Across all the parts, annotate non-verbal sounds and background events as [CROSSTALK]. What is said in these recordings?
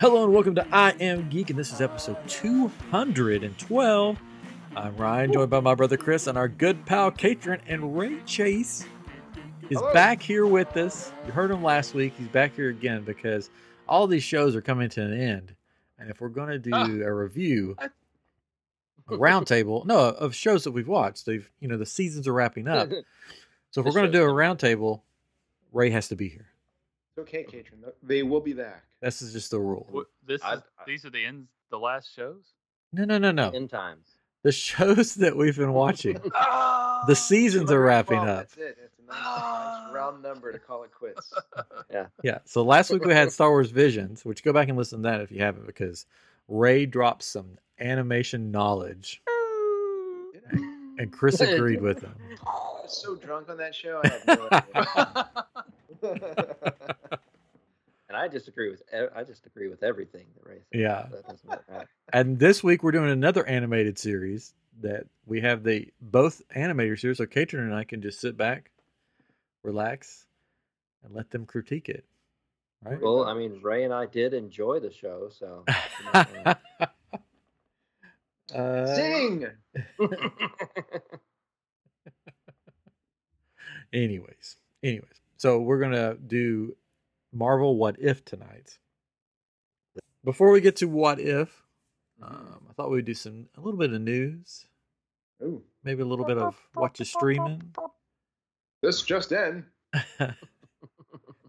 Hello and welcome to I Am Geek, and this is episode 212. I'm Ryan, joined by my brother Chris, and our good pal Katrin and Ray Chase is Hello. back here with us. You heard him last week. He's back here again because all these shows are coming to an end. And if we're going to do Ah. a review, a roundtable, no, of shows that we've watched, they've, you know, the seasons are wrapping up. [LAUGHS] So if we're going to do a roundtable, Ray has to be here. It's okay, Katrin. They will be back. This is just the rule. What, this I- is, these are the ends, the last shows. No, no, no, no. End times. The shows that we've been watching. [LAUGHS] The seasons are wrapping up. That's it. It's a nice, nice round number to call it quits. [LAUGHS] Yeah. Yeah. So last week we had [LAUGHS] Star Wars Visions, which go back and listen to that if you haven't, because Ray dropped some animation knowledge, and Chris agreed with him. I was so drunk on that show. I have no idea. And I disagree with I just agree with everything that Ray said. Yeah. That doesn't work out. And this week we're doing another animated series that we have the both animator series, so Katrin and I can just sit back, relax, and let them critique it. Right? Well, I mean, Ray and I did enjoy the show, so. [LAUGHS] uh, Sing. [LAUGHS] [LAUGHS] anyways anyways so we're gonna do marvel what if tonight. Before we get to what if um, i thought we'd do some a little bit of news. Ooh, maybe a little bit of watch is streaming. [LAUGHS] This just in. [LAUGHS] there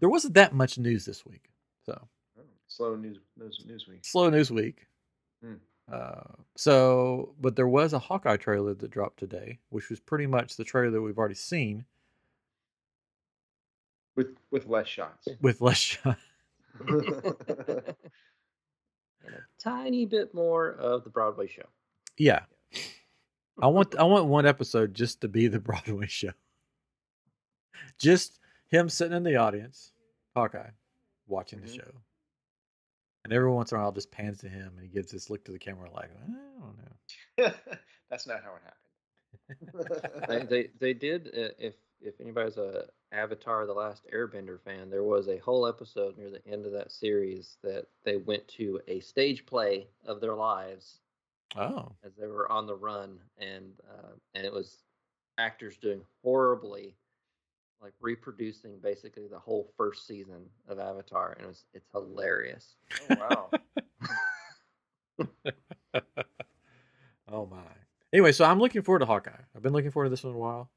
wasn't that much news this week so. Oh, slow news, news, news week. slow news week Hmm. uh, so but there was a hawkeye trailer that dropped today which was pretty much the trailer that we've already seen With with less shots. [LAUGHS] with less shot [LAUGHS] [LAUGHS] and a tiny bit more of the Broadway show. Yeah. I want I want one episode just to be the Broadway show. Just him sitting in the audience, Hawkeye, watching the Mhm. show. And every once in a while just pans to him and he gives this look to the camera like, I don't know. That's not how it happened. They, they they did uh, if if anybody's a Avatar: The Last Airbender fan, there was a whole episode near the end of that series that they went to a stage play of their lives Oh. as they were on the run, and uh, and it was actors doing horribly, like reproducing basically the whole first season of Avatar, and it was it's hilarious. oh, wow. [LAUGHS] oh my. Anyway, so I'm looking forward to Hawkeye. I've been looking forward to this one a while.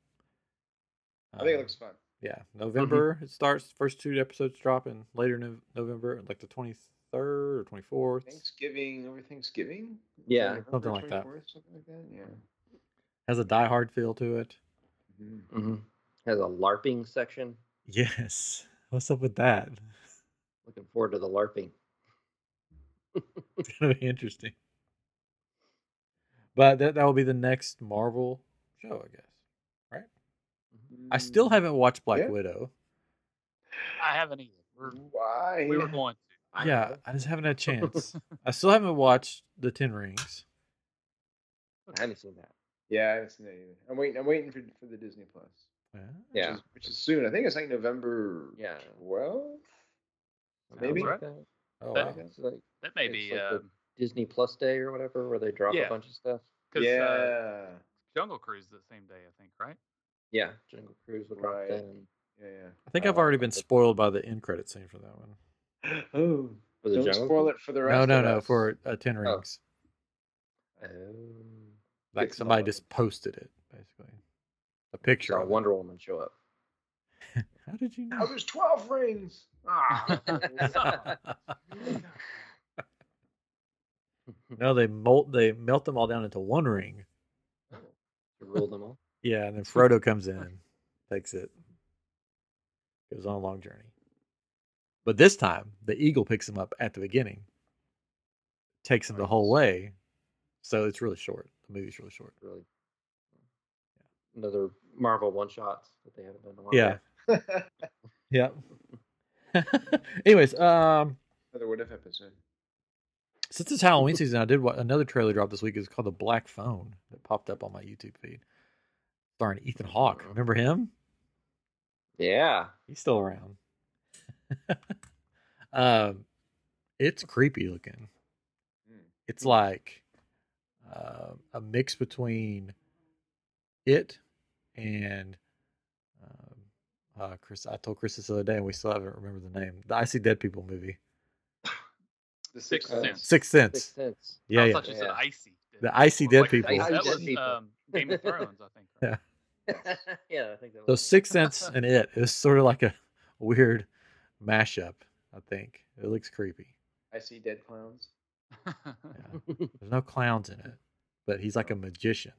I think it Um, looks fun. Yeah, November it starts. First two episodes dropping later in November, like the twenty third or twenty fourth. Thanksgiving over Thanksgiving. Yeah. November Something like that. Something like that. Yeah. Has a Die Hard feel to it. Mhm. Mm-hmm. Has a LARPing section. Yes. What's up with that? Looking forward to the LARPing. It's gonna be interesting. But that that will be the next Marvel show, I guess. Right? I still haven't watched Black Yeah. Widow. I haven't either. We're, Why? we were going to. Yeah. I just haven't had a chance. [LAUGHS] I still haven't watched The Ten Rings. I haven't seen that. Yeah, I haven't seen that either. I'm waiting. I'm waiting for for the Disney Plus. Yeah. Which Yeah. is, which is soon. I think it's like November. Yeah. 12th? Sounds Maybe. Right. that. Oh, That- wow. It's like That may It's be like the- um, Disney Plus Day or whatever, where they drop Yeah. a bunch of stuff. yeah. uh, Jungle Cruise the same day, I think, right? Yeah, Jungle Cruise will drop Right. then. yeah, yeah. I think I've uh, already been spoiled by the end credit scene for that one. [GASPS] Oh, For the don't Jungle spoil it for the rest. No, no, of no, us. for uh, Ten Oh. Rings. Oh. Like somebody not- just posted it, basically. A picture. Saw of it. Wonder Woman show up. [LAUGHS] How did you Oh, know? there's 12 rings. Ah. [LAUGHS] no, they molt they melt them all down into one ring. to rule them all. Yeah, and then [LAUGHS] Frodo comes in, takes it, goes on a long journey. But this time, the eagle picks him up at the beginning, takes him the whole way. So it's really short. The movie's really short. Really. Another Marvel one shots that they haven't done in a while. Yeah, [LAUGHS] yeah. [LAUGHS] Anyways, um, Another what if episode. since it's Halloween season, I did what another trailer drop this week. It's called The Black Phone that popped up on my YouTube feed, starring Ethan Hawke. Remember him? Yeah. He's still around. [LAUGHS] um, It's creepy looking. Mm. It's like uh, a mix between it and um, uh, Chris. I told Chris this the other day, and we still haven't remembered the name. The I See Dead People movie, [LAUGHS] The Sixth Sixth Sense. Sixth Sixth Sense. Sense. Yeah, I yeah. thought you said Yeah. icy. The icy dead like- people. That Icy was um, Game of Thrones, I think. Yeah. [LAUGHS] yeah, I think that So was. Sixth [LAUGHS] Sense and it is sort of like a weird mashup. I think it looks creepy. I see dead clowns. Yeah. [LAUGHS] There's no clowns in it, but he's like a magician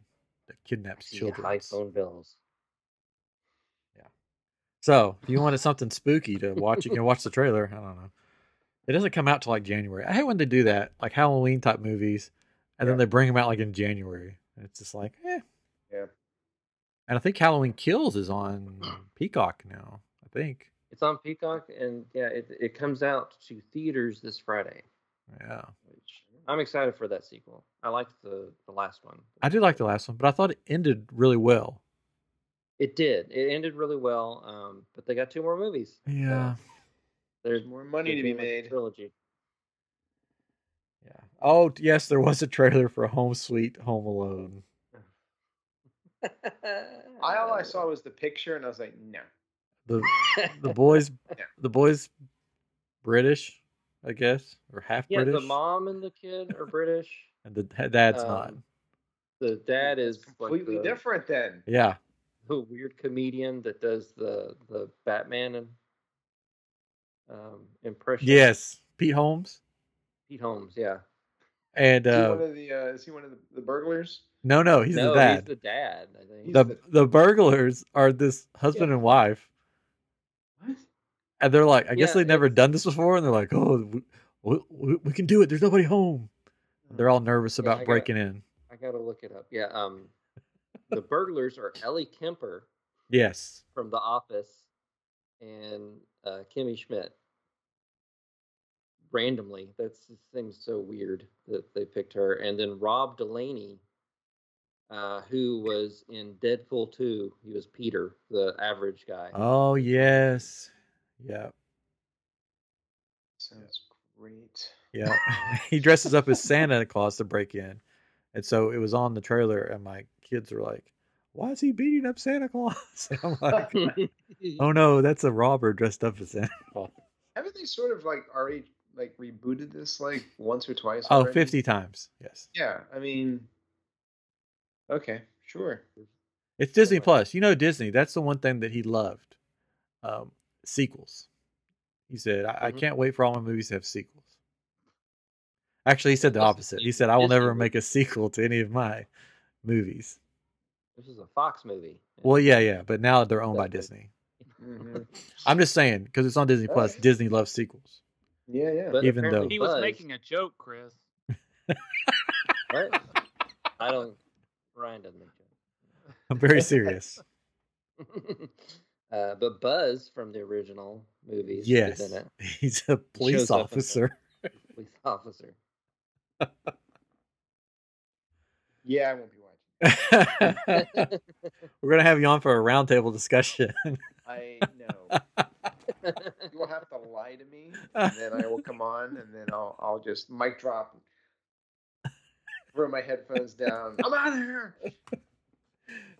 that kidnaps children. high phone bills. Yeah. So if you wanted something spooky to watch, you can watch the trailer. I don't know. It doesn't come out till like January. I hate when they do that, like Halloween type movies, and then they bring them out like in January. And it's just like, eh. Yeah. And I think Halloween Kills is on [CLEARS THROAT] Peacock now. I think. It's on Peacock, and yeah, it it comes out to theaters this Friday. Yeah. Which I'm excited for that sequel. I liked the the last one. I did like the last one, but I thought it ended really well. It did. It ended really well. Um, but they got two more movies. Yeah. there's There's more money to be made. Trilogy. Yeah. Oh yes, there was a trailer for Home Sweet Home Alone. I all I [LAUGHS] saw was the picture, and I was like, no. The the [LAUGHS] boys Yeah. the boys British, I guess, or half Yeah, British. the mom and the kid are British. and the da- dad's not. Um, The dad is It's completely like the, different then. Yeah. the weird comedian that does the the Batman and um, impression. Yes. Pete Holmes. Pete Holmes. Yeah. And Is he uh, one of the? Uh, is he one of the, the burglars? no, no, he's no, the dad. he's the dad. I think. The the- the burglars are this husband and wife, What? and they're like, I guess Yeah, they've never done this before, and they're like, oh, we, we, we can do it. There's nobody home. They're all nervous Yeah, about got- breaking in. I gotta look it up. Yeah. Um, the burglars are Ellie Kemper Yes. from The Office and uh, Kimmy Schmidt. Randomly, That's that seems so weird that they picked her. And then Rob Delaney, uh, who was in Deadpool 2. He was Peter, the average guy. Oh yes. Yeah. Sounds great. Yeah. [LAUGHS] [LAUGHS] he dresses up as Santa Claus to break in. And so it was on the trailer, and my kids were like, Why is he beating up Santa Claus? And [LAUGHS] I'm like, Oh no, that's a robber dressed up as Santa Claus. Haven't they sort of like already like rebooted this like once or twice? Oh, 50 times. Yes. Yeah, I mean, okay, sure. It's Disney Right. Plus. You know Disney. That's the one thing that he loved. Um, sequels. He said, I, I Mhm. can't wait for all my movies to have sequels. Actually, he said the opposite. He said, I will never make a sequel to any of my movies. This is a Fox movie. Well, yeah, yeah, but now they're owned by That's Disney. hmm [LAUGHS] I'm just saying because it's on Disney Plus. Alright. Disney loves sequels. Yeah, yeah. But Even though- He was Buzz- making a joke, Chris. What? [LAUGHS] I don't. Ryan doesn't make jokes. I'm very serious. [LAUGHS] uh, but Buzz from the original movies yes, is [LAUGHS] in it. he's a police shows up in the- officer. Police officer. yeah, I won't be watching. We're gonna have you on for a roundtable discussion. I know. [LAUGHS] You will have to lie to me, and then I will come on, and then I'll I'll just mic drop, throw my headphones down. I'm out of here. [LAUGHS]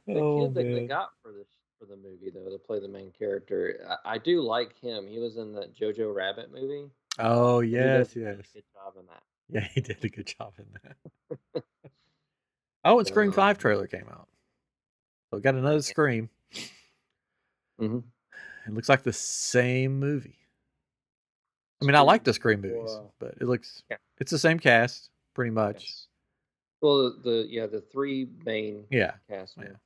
The oh kid that they got for this for the movie though to play the main character, I, I do like him. He was in the Jojo Rabbit movie. oh He yes, a yes, Good job in that. yeah, he did a good job in that. oh, and [LAUGHS] Scream Five trailer came out. So we got another Scream. hmm It looks like the same movie. I mean, I like the Scream movies, Wow. but it looks Yeah. it's the same cast pretty much. Yes. Well, the, the yeah the three main Yeah, cast. yeah. members.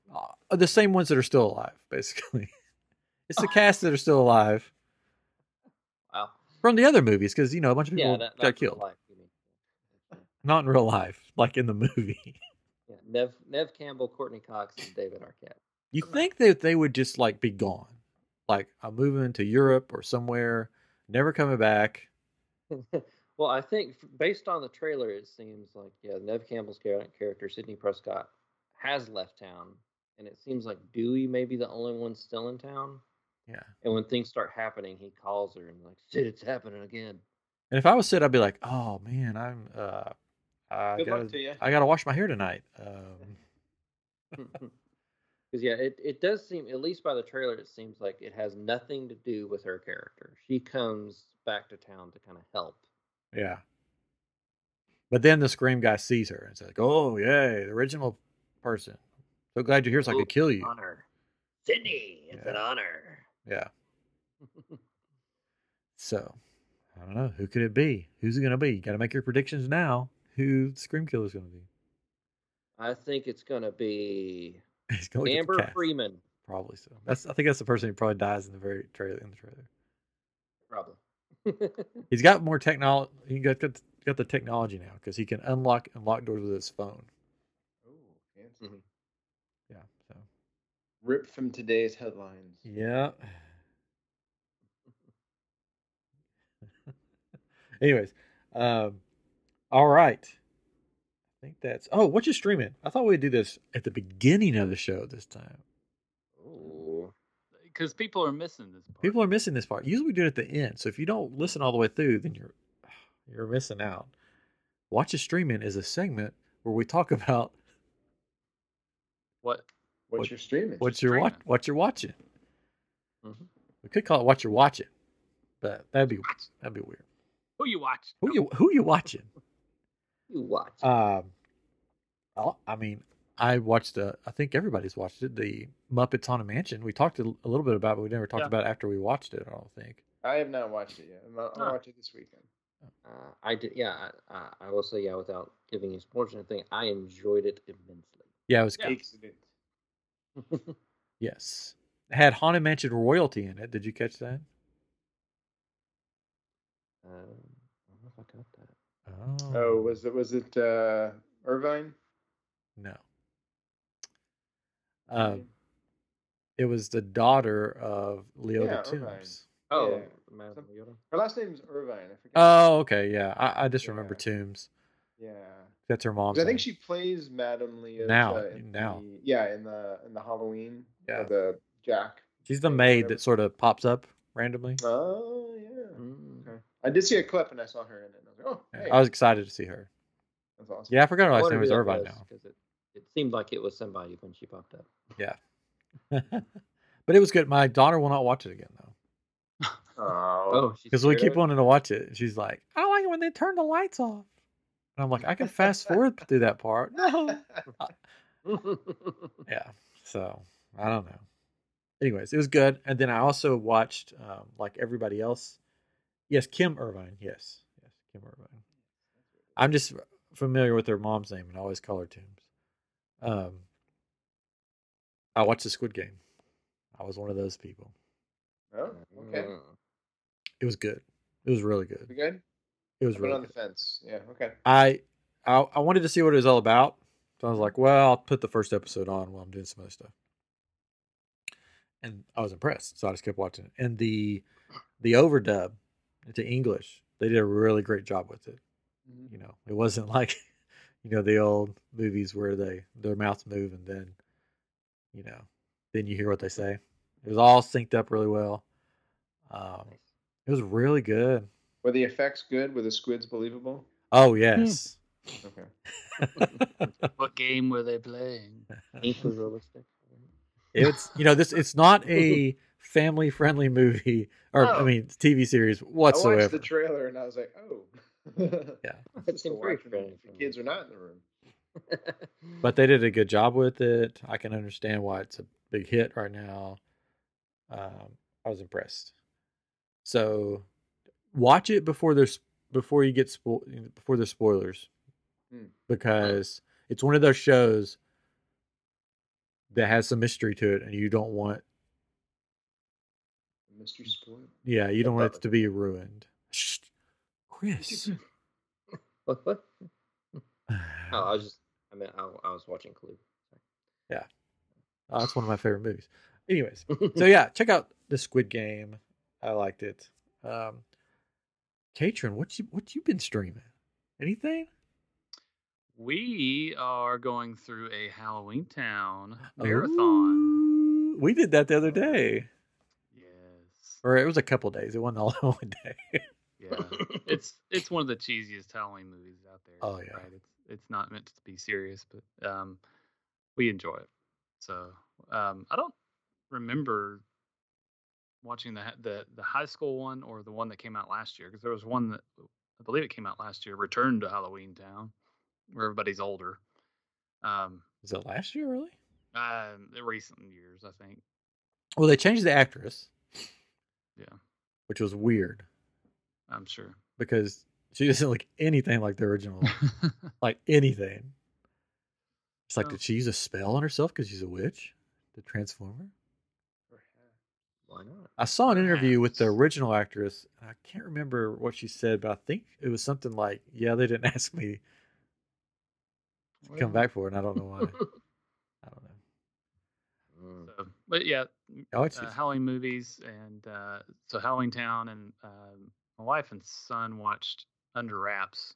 Uh, the same ones that are still alive, [LAUGHS] basically. it's the [LAUGHS] cast that are still alive Wow. from the other movies because you know a bunch of people Yeah, that, got real killed. life. Not in real life, like in the movie. [LAUGHS] Yeah, Nev Nev Campbell, Courteney Cox, and David Arquette. You think that they would just like be gone, like I'm moving to Europe or somewhere, never coming back. [LAUGHS] well, I think based on the trailer, it seems like yeah, Nev Campbell's character Sidney Prescott has left town, and it seems like Dewey may be the only one still in town. Yeah, And when things start happening, he calls her and like, "Sid, it's happening again." And if I was Sid, I'd be like, "Oh man, I'm uh, I Good gotta, to you. I gotta wash my hair tonight." Um, [LAUGHS] Because yeah, it, it does seem at least by the trailer, it seems like it has nothing to do with her character. She comes back to town to kind of help. yeah. But then the scream guy sees her and it's like, "Oh yay, the original person. So glad you're here, so I could kill you." Honor, Sydney, it's an honor. Yeah. [LAUGHS] So I don't know who could it be. Who's it gonna be? You got to make your predictions now. Who the scream is gonna be? I think it's gonna be [LAUGHS] He's gonna look at the Amber. Freeman, Probably so. That's I think that's the person who probably dies in the very trailer. In the trailer, probably. [LAUGHS] he's got more technology. He got got, got the technology now because he can unlock and lock doors with his phone. Oh, fancy. Mhm. Yeah. So Ripped from today's headlines. yeah. [LAUGHS] Anyways, um, all right. I think that's. Oh, what you streaming? I thought we'd do this at the beginning of the show this time. Ooh. Because people are missing this part. People are missing this part. Usually we do it at the end. So if you don't listen all the way through, then you're [SIGHS] you're missing out. Watch a streaming is a segment where we talk [LAUGHS] about what? what's What- you're streaming? what's your watch, what you're watching. Mhm. We could call it what you're watching, but that'd be Watch. that'd be weird. Who you watch? Who you who you watching? You watch. Um, I'll- mean, I watched. Uh, I think everybody's watched it. The Muppets Haunted Mansion. We talked a, a little bit about, it, but we never talked Yeah. about it after we watched it. I don't think. I have not watched it yet. I'm not, I'll Huh. watch it this weekend. Uh, I did, yeah. I, I, I will say, yeah, without giving you spoilers or anything, I enjoyed it immensely. Yeah, it was Yeah. good. Excellent. [LAUGHS] Yes, it had Haunted Mansion royalty in it. Did you catch that? Um, I don't know if I got that. Oh, Oh, was it was it uh, Irvine? no. Um, it was the daughter of Leota Yeah, Irvine. Toombs. Oh, Yeah. Madame Some- Leota. Her last name is Irvine. I forget. Oh, okay, yeah. I, I just remember Yeah. Toombs. yeah. That's her mom's. 'Cause I think she plays Madame Leota Now, in now. the- yeah, in the in the Halloween. Yeah. the Jack. She's the maid whatever. that sort of pops up randomly. Oh yeah. Mm. Okay. I did see a clip and I saw her in it. And I was like, oh, Yeah, hey, I was excited to see her. that's awesome. Yeah, I forgot her I last name was that Irvine was, now. 'cause it, it seemed like it was somebody when she popped up. Yeah. [LAUGHS] but it was good. My daughter will not watch it again though, Oh, Oh, because we keep wanting to watch it. She's like, "I don't like it when they turn the lights off." And I'm like, "I can fast forward [LAUGHS] through that part." No. [LAUGHS] Yeah. So I don't know. Anyways, it was good. And then I also watched, um, like everybody else. Yes, Kim Irvine. Yes, yes, Kim Irvine. I'm just familiar with her mom's name and I always call her Toombs. Um, I watched the Squid Game. I was one of those people. oh, okay. Mm. It was good. It was really good. good? It was I've been really on the good. fence. Yeah. Okay. I, I I wanted to see what it was all about. So I was like, well, I'll put the first episode on while I'm doing some other stuff. And I was impressed, so I just kept watching it. And the the overdub into English, they did a really great job with it. Mhm. You know, it wasn't [LAUGHS] like you know the old movies where they their mouths move and then you know then you hear what they say. It was all synced up really well. Um, Nice. it was really good. Were the effects good? Were the squids believable? Oh yes. Okay. [LAUGHS] What game were they playing? Ink was realistic. It's you know this it's not [LAUGHS] a family friendly movie or I Oh. mean TV series whatsoever. I watched the trailer and I was like, oh. [LAUGHS] Yeah. It It seemed very The kids are not in the room. [LAUGHS] But they did a good job with it. I can understand why it's a big hit right now. Um, I was impressed. So watch it before there's before you get spo- before there's spoilers Hmm. because it's one of those shows that has some mystery to it and you don't want Mystery spoiled. yeah you don't want it to be ruined. Shh, Chris. [LAUGHS] what? What? [SIGHS] Oh, I was just. I mean, I, I was watching Clue. Yeah. Oh, that's one of my favorite movies. Anyways, so [LAUGHS] yeah, check out the Squid Game. I liked it. Um, Katrin, what you what you been streaming? Anything? We are going through a Halloween Town marathon. Ooh, we did that the other day, Yes. Or it was a couple days. It wasn't all in [LAUGHS] one day. Yeah, [LAUGHS] it's it's one of the cheesiest Halloween movies out there. Oh, yeah. right? It's it's not meant to be serious, but um, we enjoy it. So um, I don't remember watching the the the high school one or the one that came out last year because there was one that I believe it came out last year, Return to Halloween Town, where everybody's older. Um, Was it last year, really? uh, the recent years, I think. Well, they changed the actress, Yeah, which was weird I'm sure. because she [LAUGHS] doesn't look anything like the original, [LAUGHS] like anything. It's like, Oh. did she use a spell on herself because she's a witch to transform her? Why not? I saw an interview with the original actress. I can't remember what she said, but I think it was something like, "Yeah, they didn't [LAUGHS] ask me to come back for it, and I don't know why." I don't know. So, but yeah, Oh, it's uh, Halloween movies, and uh, so Halloween Town, and um, my wife and son watched Under Wraps.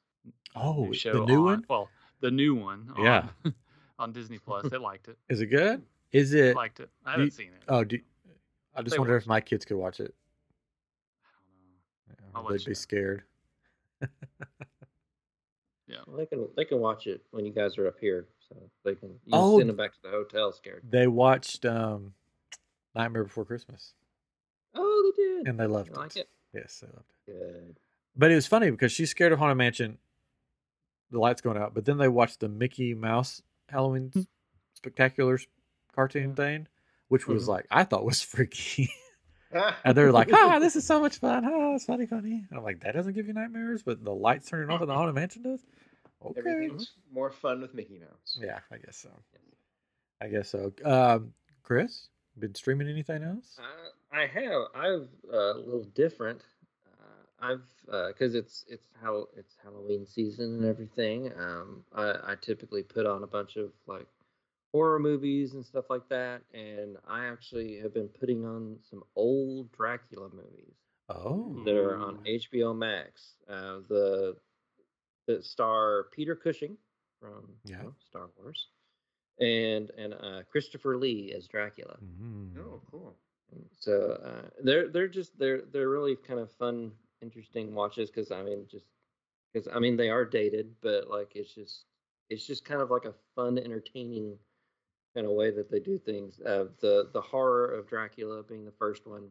oh, new the new on- one Well, the new one. On, Yeah. [LAUGHS] on Disney Plus. They liked it. is it good? Is it? Liked it. I haven't seen it. Oh, do, I just They wonder if watched my kids could watch it. I don't know. I'll They'd be know. scared. Yeah. Well, they can they can watch it when you guys are up here, so they can you Oh. send them back to the hotel scared. They watched um, Nightmare Before Christmas, Oh, they did. and they loved like it. it? Yes, they loved it. Good. But it was funny because she's scared of Haunted Mansion. The lights going out, but then they watched the Mickey Mouse Halloween Hmm. Spectaculars cartoon thing, which was Mhm. like I thought was [LAUGHS] freaky. [LAUGHS] and they're like, "Ah, this is so much fun! Ah, it's funny, funny." And I'm like, "That doesn't give you nightmares, but the lights turning off in the Haunted Mansion does." Okay. Everything's more fun with Mickey Mouse. Yeah, I guess so. I guess so. Um, Chris, been streaming anything else? Uh, I have. I've uh, a little different. Uh, I've because it's it's how it's Halloween season and everything. Um, I, I typically put on a bunch of like horror movies and stuff like that, and I actually have been putting on some old Dracula movies Oh, that are on HBO Max. Uh, the that star Peter Cushing from you know, Star Wars, and and uh, Christopher Lee as Dracula. Mm-hmm. Oh, cool. So uh, they're they're just they're they're really kind of fun, interesting watches because I mean just because I mean they are dated, but like it's just it's just kind of like a fun, entertaining kind of way that they do things. Uh, the the horror of Dracula being the first one,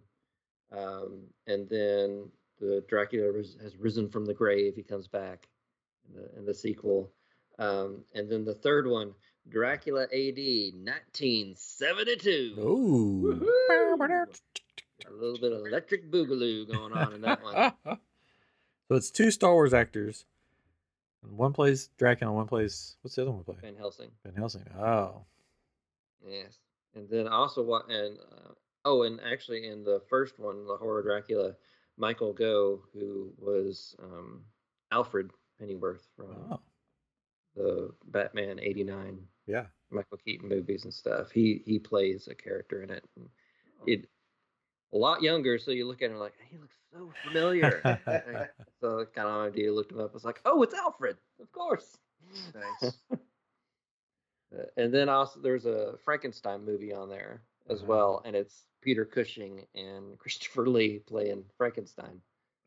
um, and then the Dracula has risen from the grave. He comes back in the in the sequel, um, and then the third one, Dracula AD 1972. Oh. A little bit of electric boogaloo going on in that one. [LAUGHS] so it's two Star Wars actors. One plays Dracula, one plays what's the other one play? Van Helsing. Van Helsing. Oh, Yes. And then also what and uh, oh and actually in the first one, the horror Dracula, Michael Gough, who was um, Alfred Pennyworth from oh, the Batman '89 yeah. Michael Keaton movies and stuff. He he plays a character in it. And it a lot younger, so you look at him like he looks so familiar. [LAUGHS] So kind of idea looked him up. I was like, oh, it's Alfred, of course. Nice. [LAUGHS] Uh, and then also there's a Frankenstein movie on there as Uh-huh. well, and it's Peter Cushing and Christopher Lee playing Frankenstein. [LAUGHS]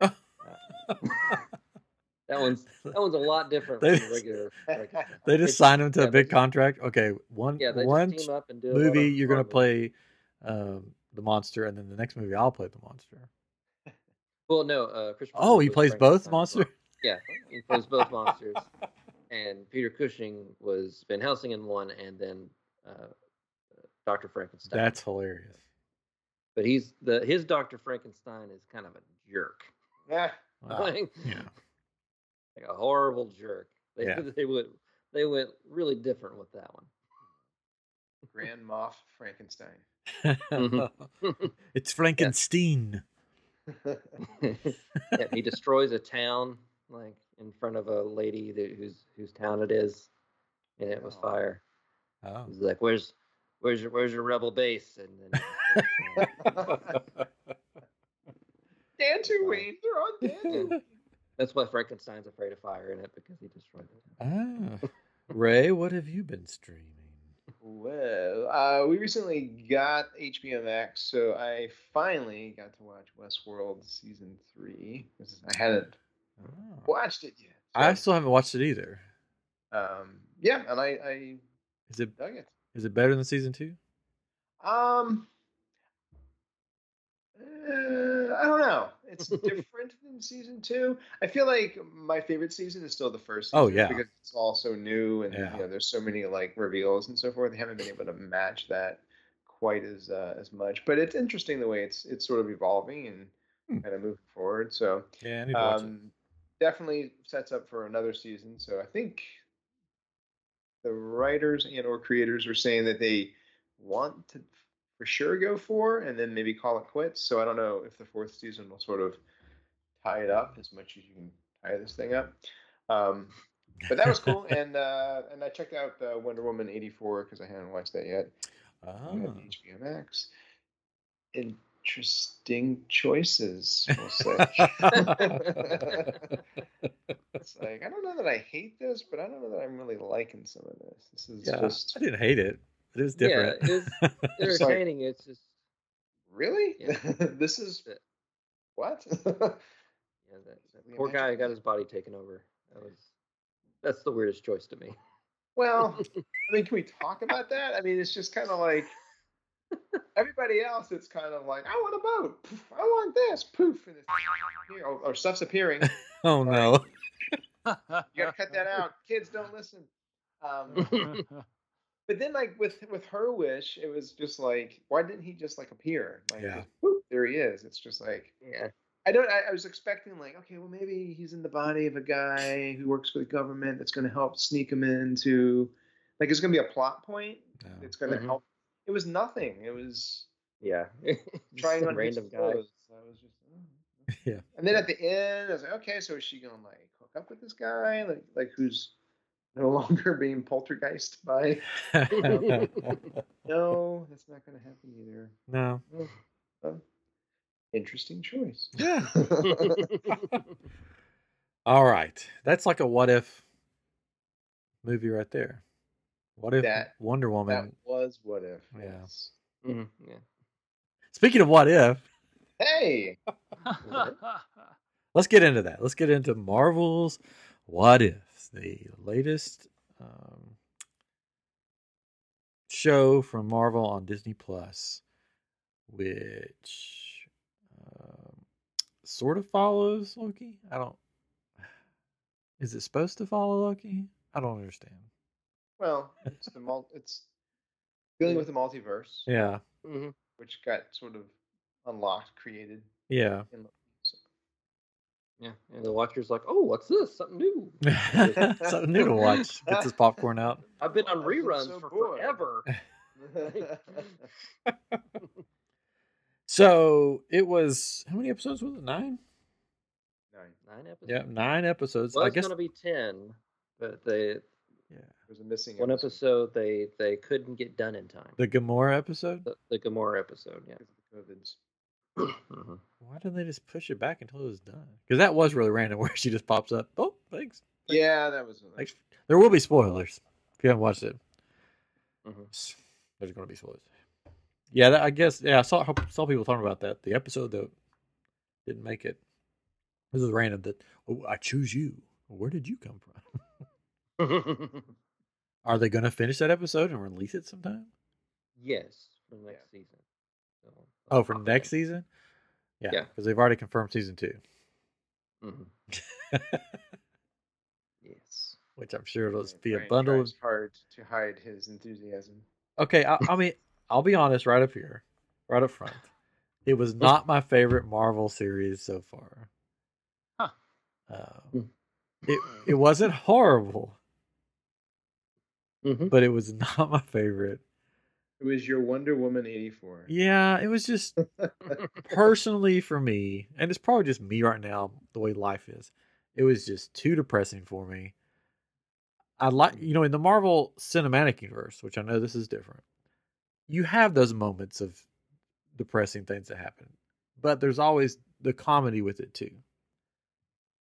That one's that one's a lot different They- from the regular Frankenstein. [LAUGHS] They just It's- signed him to yeah, a big contract. Okay, one Yeah, one team up and do a lot of movie you're gonna play um, the monster, and then the next movie I'll play the monster. Well, no, uh, Christopher. Oh, he was plays both Frankenstein as well. monster. Yeah, he plays both monsters. And Peter Cushing was Van Helsing in one, and then uh, Doctor Frankenstein. That's hilarious. but he's the his Doctor Frankenstein is kind of a jerk, Yeah. Wow. [LAUGHS] like, Yeah. Like a horrible jerk. [LAUGHS] They Yeah. they went they went really different with that one. Grand Moff Frankenstein. Mm-hmm. [LAUGHS] it's Frankenstein. [LAUGHS] yeah, he destroys a town like in front of a lady that, whose whose town it is, and it was Oh. fire. Oh. He's like, "Where's where's your where's your rebel base?" And then Dantooine. They're on Dantooine. That's why Frankenstein's afraid of fire in it because he destroyed it. Ah. [LAUGHS] Ray, what have you been streaming? Well, Uh, we recently got HBO Max, so I finally got to watch Westworld season three. I hadn't Oh. watched it yet. I still haven't watched it either. um, yeah, and I, I Is it dug it. is it better than season two? Um, uh, I don't know. It's [LAUGHS] different than season two. I feel like my favorite season is still the first. Season Oh, yeah. because it's all so new and Yeah. you know there's so many like reveals and so forth. They haven't been able to match that quite as uh, as much. But it's interesting the way it's it's sort of evolving and Hmm. kind of moving forward. So Yeah, I need to watch it. um, definitely sets up for another season. So I think the writers and or creators are saying that they want to for sure go for and then maybe call it quits. So I don't know if the fourth season will sort of tie it up as much as you can tie this thing up. Um, but that was cool, [LAUGHS] and uh, and I checked out uh, Wonder Woman eighty four because I hadn't watched that yet Oh. HBO Max. Interesting choices, we'll [LAUGHS] say. it's like I don't know that I hate this, but I don't know that I'm really liking some of this. This is yeah, just I didn't hate it, it was different. Yeah, it's It's like- entertaining. It's just really. Yeah. [LAUGHS] this is That- what? [LAUGHS] yeah, that, that the poor guy got his body taken over. That was that's the weirdest choice to me. well, [LAUGHS] I mean, can we talk about that? I mean, it's just kind of like everybody else. It's kind of like I want a boat. Poof, I want this. Poof, and it's, or, or stuff's appearing. oh no. You gotta cut that out. Kids don't listen. Um, but then, like with with her wish, it was just like, why didn't he just like appear? Like, Yeah. just, [LAUGHS] whoop, there he is. It's just like Yeah. I don't. I, I was expecting like, okay, well maybe he's in the body of a guy who works for the government that's going to help sneak him into, like, it's going to be a plot point. No. It's going to Mhm. help. It was nothing. It was Yeah. [LAUGHS] trying Some on random his guy. clothes. I was just. oh. [LAUGHS] Yeah. And then at the end, I was like, okay, so is she gonna like hook up with this guy, like like who's no longer [LAUGHS] being poltergeist by? [LAUGHS] No, that's not gonna happen either. no. Oh, interesting choice. Yeah. [LAUGHS] All right. That's like a what if movie right there. What if That- Wonder that Woman? was what if. Yeah. yes. Mhm, yeah. Speaking of what if, Hey, let's get into that. Let's get into Marvel's What If, the latest um, show from Marvel on Disney Plus, which um, sort of follows Loki. I don't. [SIGHS] Is it supposed to follow Loki? I don't understand. well, it's the mul- It's dealing with the multiverse, Yeah, Mhm. which got sort of unlocked, created. yeah. In Yeah. And the watcher's like, oh, what's this? Something new. [LAUGHS] [LAUGHS] Something new to watch. Get this popcorn out. [LAUGHS] I've been on reruns so for bored. forever. So it was how many episodes was it? Nine. Nine. Nine episodes. Yeah, nine episodes. Well, I it's guess. gonna be ten, but they Yeah, There's a missing one episode they they couldn't get done in time. the Gamora episode. The, the Gamora episode, yeah. Because of the COVIDs. Mhm. Why didn't they just push it back until it was done? Because that was really random, [LAUGHS] where she just pops up. Oh, thanks. Yeah, that was. Thanks. There will be spoilers if you haven't watched it. Mhm. There's going to be spoilers. Yeah, that, I guess. Yeah, I saw saw people talking about that. The episode that didn't make it. This is random. That oh, I choose you. Where did you come from? [LAUGHS] [LAUGHS] Are they going to finish that episode and release it sometime? yes, for next season. Oh, for next season? Yeah, Yeah. because they've already confirmed season two, Mhm. [LAUGHS] Yes. which I'm sure it'll Yeah, be a bundle of. tries hard to hide his enthusiasm. Okay, I, I mean, I'll be honest right up here, right up front. It was not my favorite Marvel series so far. Huh. Um, it it wasn't horrible, Mhm. but it was [LAUGHS] not my favorite. It was your Wonder Woman eighty four. Yeah, it was just [LAUGHS] personally for me, and it's probably just me right now, the way life is. It was just too depressing for me. I like, you know, in the Marvel Cinematic Universe, which I know this is different, you have those moments of depressing things that happen, but there's always the comedy with it too.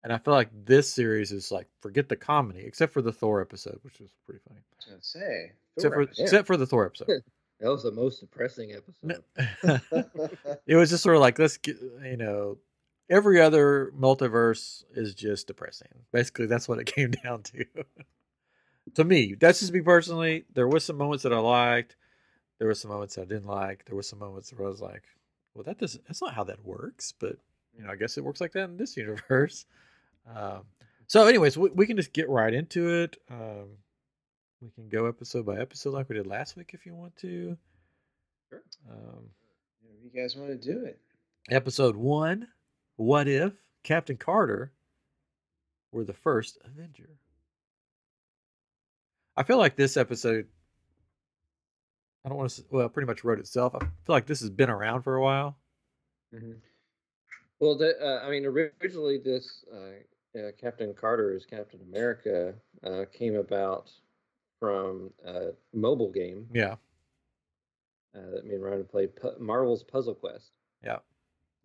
and I feel like this series is like forget the comedy, except for the Thor episode, which was pretty funny. I was say. Except for except for the Thor episode. [LAUGHS] That was the most depressing episode. [LAUGHS] it was just sort of like let's get you know every other multiverse is just depressing. Basically that's what it [LAUGHS] came down to. To me that's just me personally. There was some moments that i liked. There were some moments that i didn't like. There were some moments where i was like well that doesn't that's not how that works but you know i guess it works like that in this [LAUGHS] universe. Um, so anyways we, we can just get right into it. Um, we can go episode by episode like we did last week if you want to Sure. um, if you guys want to do it. Episode one What if Captain Carter were the first Avenger? I feel like this episode, I don't want to, well, pretty much wrote itself. I feel like this has been around for a while. Well, the, uh, I mean, originally this uh, uh, Captain Carter as Captain America uh, came about from a mobile game Yeah. uh, that me and Ryan played, Pu- Marvel's Puzzle Quest. Yeah.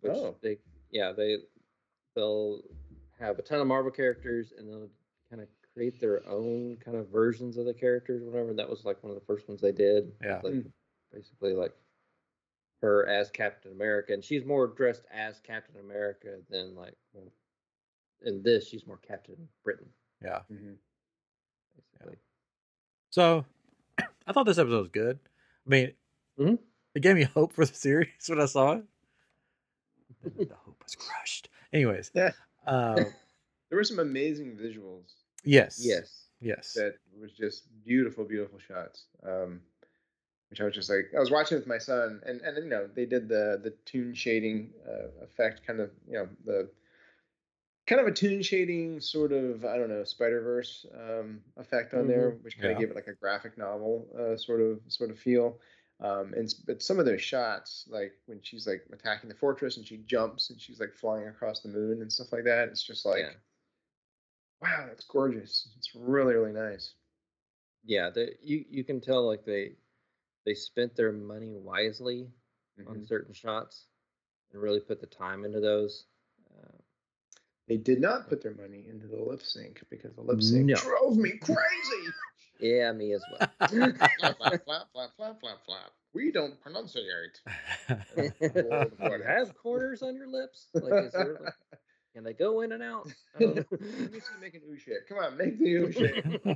Which Oh. they, yeah, they they'll have a ton of Marvel characters and they'll kind of create their own kind of versions of the characters, or whatever. That was like one of the first ones they did. Yeah. Like, Mm. basically like her as Captain America, and she's more dressed as Captain America than like well, in this she's more Captain Britain, Yeah. Mhm. basically. So [CLEARS THROAT] I thought this episode was good. I mean, Mhm. it gave me [LAUGHS] hope for the series when I saw it. [LAUGHS] The hope was crushed. Anyways, Yeah. um, [LAUGHS] There were some amazing visuals yes. Yes. Yes. that was just beautiful, beautiful shots. Um, which I was just like, I was watching with my son, and and you know they did the the toon shading uh, effect, kind of you know the kind of a toon shading sort of I don't know Spider Verse um, effect on there, which kind Yeah. of gave it like a graphic novel uh, sort of sort of feel. Um, and but some of those shots, like when she's like attacking the fortress and she jumps and she's like flying across the moon and stuff like that, it's just like, Yeah. wow, that's gorgeous. It's really really nice. Yeah, they, you you can tell like they they spent their money wisely on Mhm. certain shots and really put the time into those. They did not put their money into the lip sync because the lip sync No. drove me crazy. yeah, me as well. flap, flap, flap, flap, flap, flap, flap. We don't pronounce pronunciate. [LAUGHS] What have corners on your lips. Like, is there, like, can they go in and out? I don't know. [LAUGHS] Let me see make an ooh shape. Come on, make the ooh shape. [LAUGHS]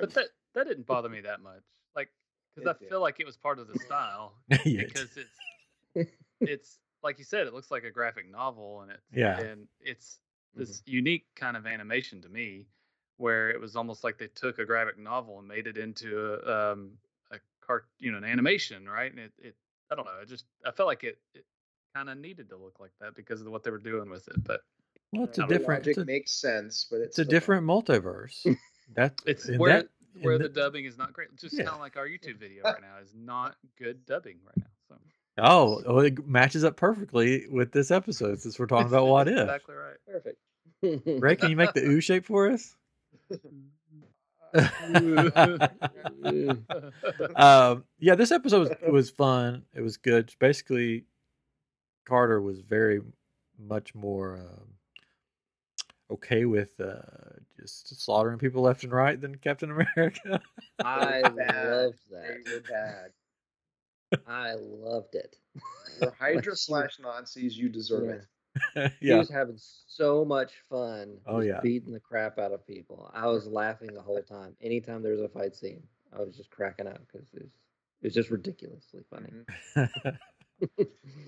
But that that didn't bother me that much. Like because I did. feel like it was part of the style. Yeah. because it's it's like you said, it looks like a graphic novel, and it's Yeah. and it's this unique kind of animation to me, where it was almost like they took a graphic novel and made it into a, um, a cart, you know, an animation, right? And it, it I don't know, it just I felt like it, it kind of needed to look like that because of what they were doing with it, but well, it's a different. logic It's a, makes sense, but it's it's a still- different multiverse. [LAUGHS] That's it's where that- where and the dubbing is not great. Just Yeah. kind of like our YouTube video [LAUGHS] right now is not good dubbing right now. So Oh, oh, it matches up perfectly with this episode since we're [LAUGHS] talking about what if. exactly right. Perfect. Ray, can you make the [LAUGHS] ooh shape for us? [LAUGHS] um, yeah, this episode was, was fun. It was good. Basically, Carter was very much more um, okay with uh, just slaughtering people left and right than Captain America. I Bad. loved They were that. Bad. I loved it. [LAUGHS] For Hydra Like, slash Nazis, you deserve Yeah. it. [LAUGHS] He yeah, was having so much fun. Oh, yeah. beating the crap out of people. I was laughing the whole time. Anytime there was a fight scene, I was just cracking up because it was, it was just ridiculously funny. Mhm. [LAUGHS]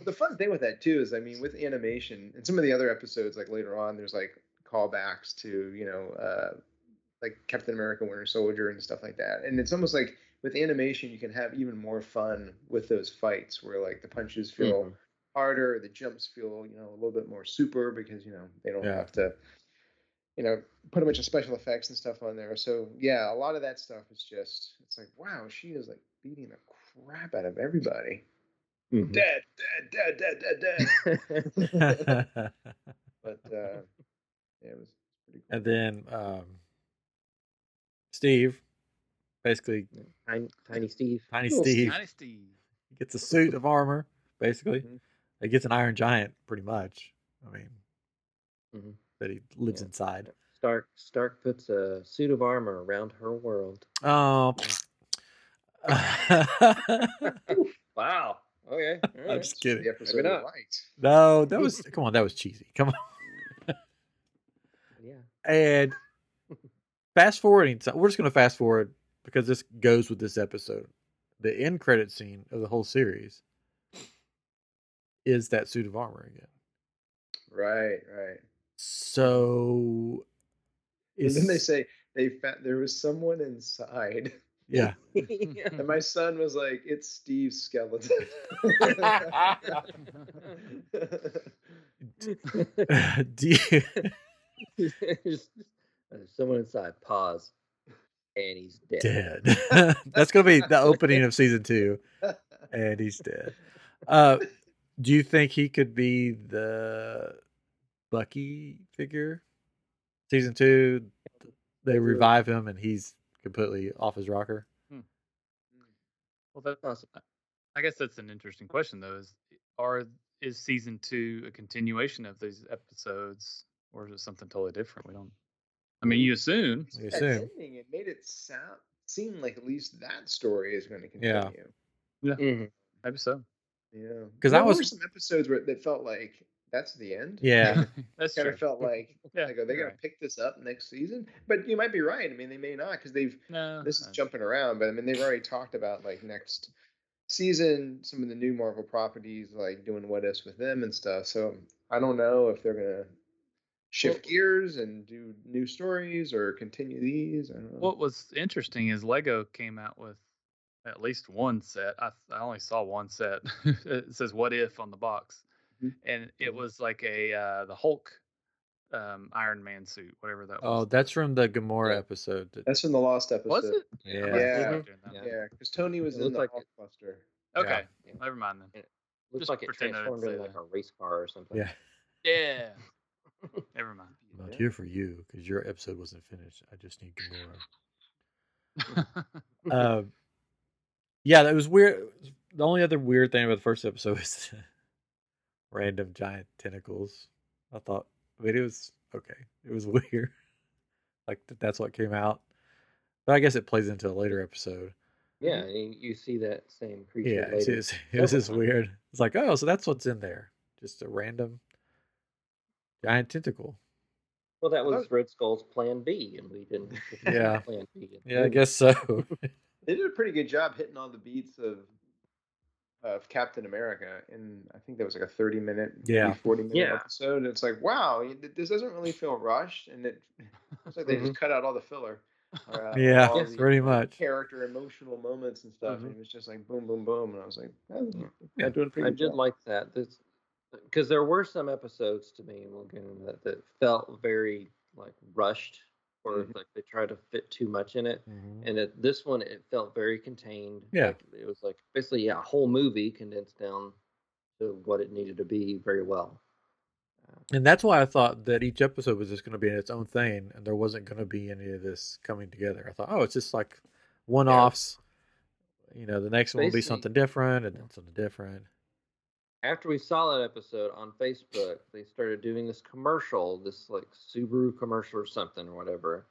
The fun thing with that too is, I mean, with animation and some of the other episodes, like later on, there's like callbacks to you know, uh, like Captain America, Winter Soldier, and stuff like that. And it's almost like with animation, you can have even more fun with those fights, where like the punches feel Mhm. harder, the jumps feel you know a little bit more super because you know they don't Yeah. have to, you know, put a bunch of special effects and stuff on there. So yeah, a lot of that stuff is just it's like wow, she is like beating the crap out of everybody. Mhm. Dead, dead, dead, dead, dead, dead. [LAUGHS] but uh, yeah, it was pretty cool. and then um, Steve, basically Tiny, Tiny Steve. Tiny Steve, Tiny Steve. gets a suit of armor. Basically, Mhm. he gets an Iron Giant, pretty much. I mean, Mhm. that he lives Yeah. inside. Stark Stark puts a suit of armor around her world. Oh. [LAUGHS] Wow. Okay. [LAUGHS] all I'm just kidding. The episode not. right. No, that was come on, that was cheesy. Come on. [LAUGHS] Yeah. And fast forwarding, so we're just going to fast forward because this goes with this episode. The end credit scene of the whole series is that suit of armor again. Right, right. So, And then they say they found there was someone inside, yeah, [LAUGHS] and my [LAUGHS] son was like, "It's Steve's skeleton." [LAUGHS] do you, There's someone inside. Pause. And he's dead. dead. [LAUGHS] That's going to be the [LAUGHS] opening of season two, and he's dead. Uh, do you think he could be the Bucky figure? Season two, they revive him, and he's completely off his rocker. Well, that Possible. I guess that's an interesting question though. Is are is season two a continuation of these episodes, or is it something totally different? We don't. I mean, you assume. You assume. ending, it made it sound seem like at least that story is going to continue. Yeah. continue. Mhm. Maybe so. Yeah. Because I was- were some episodes where that felt like that's the end. Yeah, [LAUGHS] That's [LAUGHS] kind true. of felt like, Yeah, like are they you're going right. to pick this up next season? But you might be right. I mean, they may not because they've No, this is jumping around, but I mean, they've already talked about like next season, some of the new Marvel properties, like doing what ifs with them and stuff. So I don't know if they're gonna shift Well- gears and do new stories or continue these. I don't know. What was interesting is Lego came out with at least one set. I I only saw one set. [LAUGHS] it says "What if" on the box, Mhm. and it was like a uh, the Hulk um, Iron Man suit, whatever that was. Oh, that's from the Gamora Yeah. episode. That's from the Lost episode. was it? Yeah. I must have Yeah. been. Yeah. Yeah, because Tony was It in the like it- Hulkbuster. Okay, Yeah. never mind then. Looks Just like it pretend I didn't transformed into like a race car or something. Yeah. Yeah, never mind. [LAUGHS] I'm not here for you because your episode wasn't finished. I just need Gamora. [LAUGHS] Um, yeah, that was weird. The only other weird thing about the first episode [LAUGHS] was random giant tentacles. I thought, I mean, it was okay. It was weird. Like that's what came out. But I guess it plays into a later episode. Yeah, you, you see that same creature Yeah, it's later. just, it was just weird. It's like, oh, so that's what's in there. Just a random giant tentacle. Well, that was Red Skull's Plan B, and we didn't. get to see Yeah. Plan B. in Yeah, I guess so. [LAUGHS] They did a pretty good job hitting all the beats of of Captain America, and I think that was like a thirty minute, Yeah. forty minute Yeah. episode. And it's like, wow, this doesn't really feel rushed, and it [LAUGHS] it's like they just cut out all the filler. uh, yeah, Yes. the pretty much. character emotional moments and stuff. Mhm. And it was just like boom, boom, boom, and I was like, oh, Yeah. yeah, doing pretty I good did job. like that. Because there were some episodes to me, and we'll get into that, that felt very like rushed, or Mhm. like they tried to fit too much in it. Mhm. And it, this one, it felt very contained. Yeah. Like, it was like basically yeah, a whole movie condensed down to what it needed to be very well. And that's why I thought that each episode was just going to be in its own thing, and there wasn't going to be any of this coming together. I thought, oh, it's just like one-offs. You know, the next one will be something different, and then something different. After we saw that episode on Facebook, they started doing this commercial, this like Subaru commercial or something or whatever,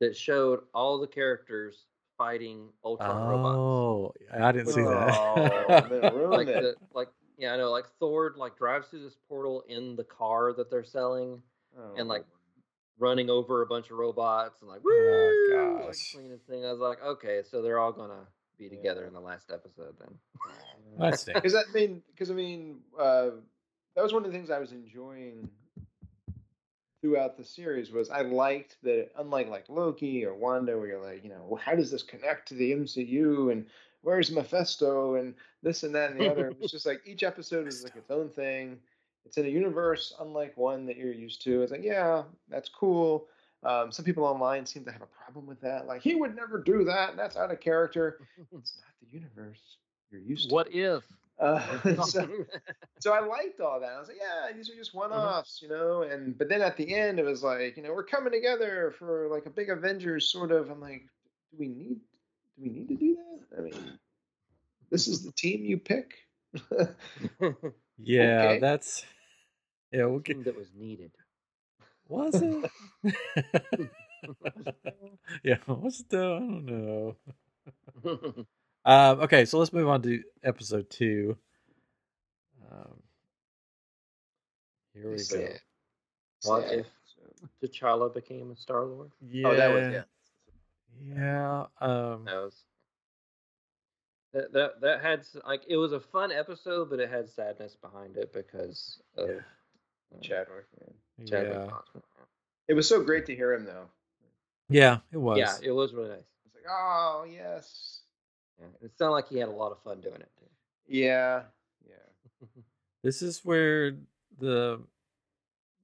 that showed all the characters fighting Ultron robots. Oh, I didn't see Oh, that. man, [LAUGHS] like the, like yeah, I know like Thor like drives through this portal in the car that they're selling, Oh, and like running over a bunch of robots and like oh, woo, Oh, like cleaning thing. I was like, okay, so they're all gonna be Yeah. together in the last episode then. That's stinks. [LAUGHS] because I mean, because I mean, uh, that was one of the things I was enjoying throughout the series was I liked that unlike like Loki or Wanda, where you're like, you know, well, how does this connect to the MCU and where's Mephisto and this and that and the other. It's just like each episode is like its own thing. It's in a universe unlike one that you're used to. It's like, yeah, that's cool. Um, some people online seem to have a problem with that. Like, he would never do that. That's out of character. [LAUGHS] It's not the universe you're used to. What if? Uh, [LAUGHS] so, [LAUGHS] so I liked all that. I was like, yeah, these are just one offs, you know. And but then at the end, it was like, you know, we're coming together for like a big Avengers sort of. I'm like, do we need do we need to do that? I mean, this is the team you pick. Yeah, Okay. that's yeah. We'll get that was needed. Was it? [LAUGHS] [LAUGHS] yeah, what's it though? I don't know. [LAUGHS] Um, okay, so let's move on to episode two. Um, here we So, go. What sad. if T'Challa became a Star Lord? Yeah, Oh, that was yeah. yeah. Um, That was that that that had like it was a fun episode, but it had sadness behind it because of Yeah. Uh, Chadwick. Man. Chadwick yeah, Boseman. It was so great to hear him though. yeah, it was. Yeah, it was really nice. It's like, oh yes, Yeah, it sounded like he had a lot of fun doing it. Too. yeah, yeah. [LAUGHS] This is where the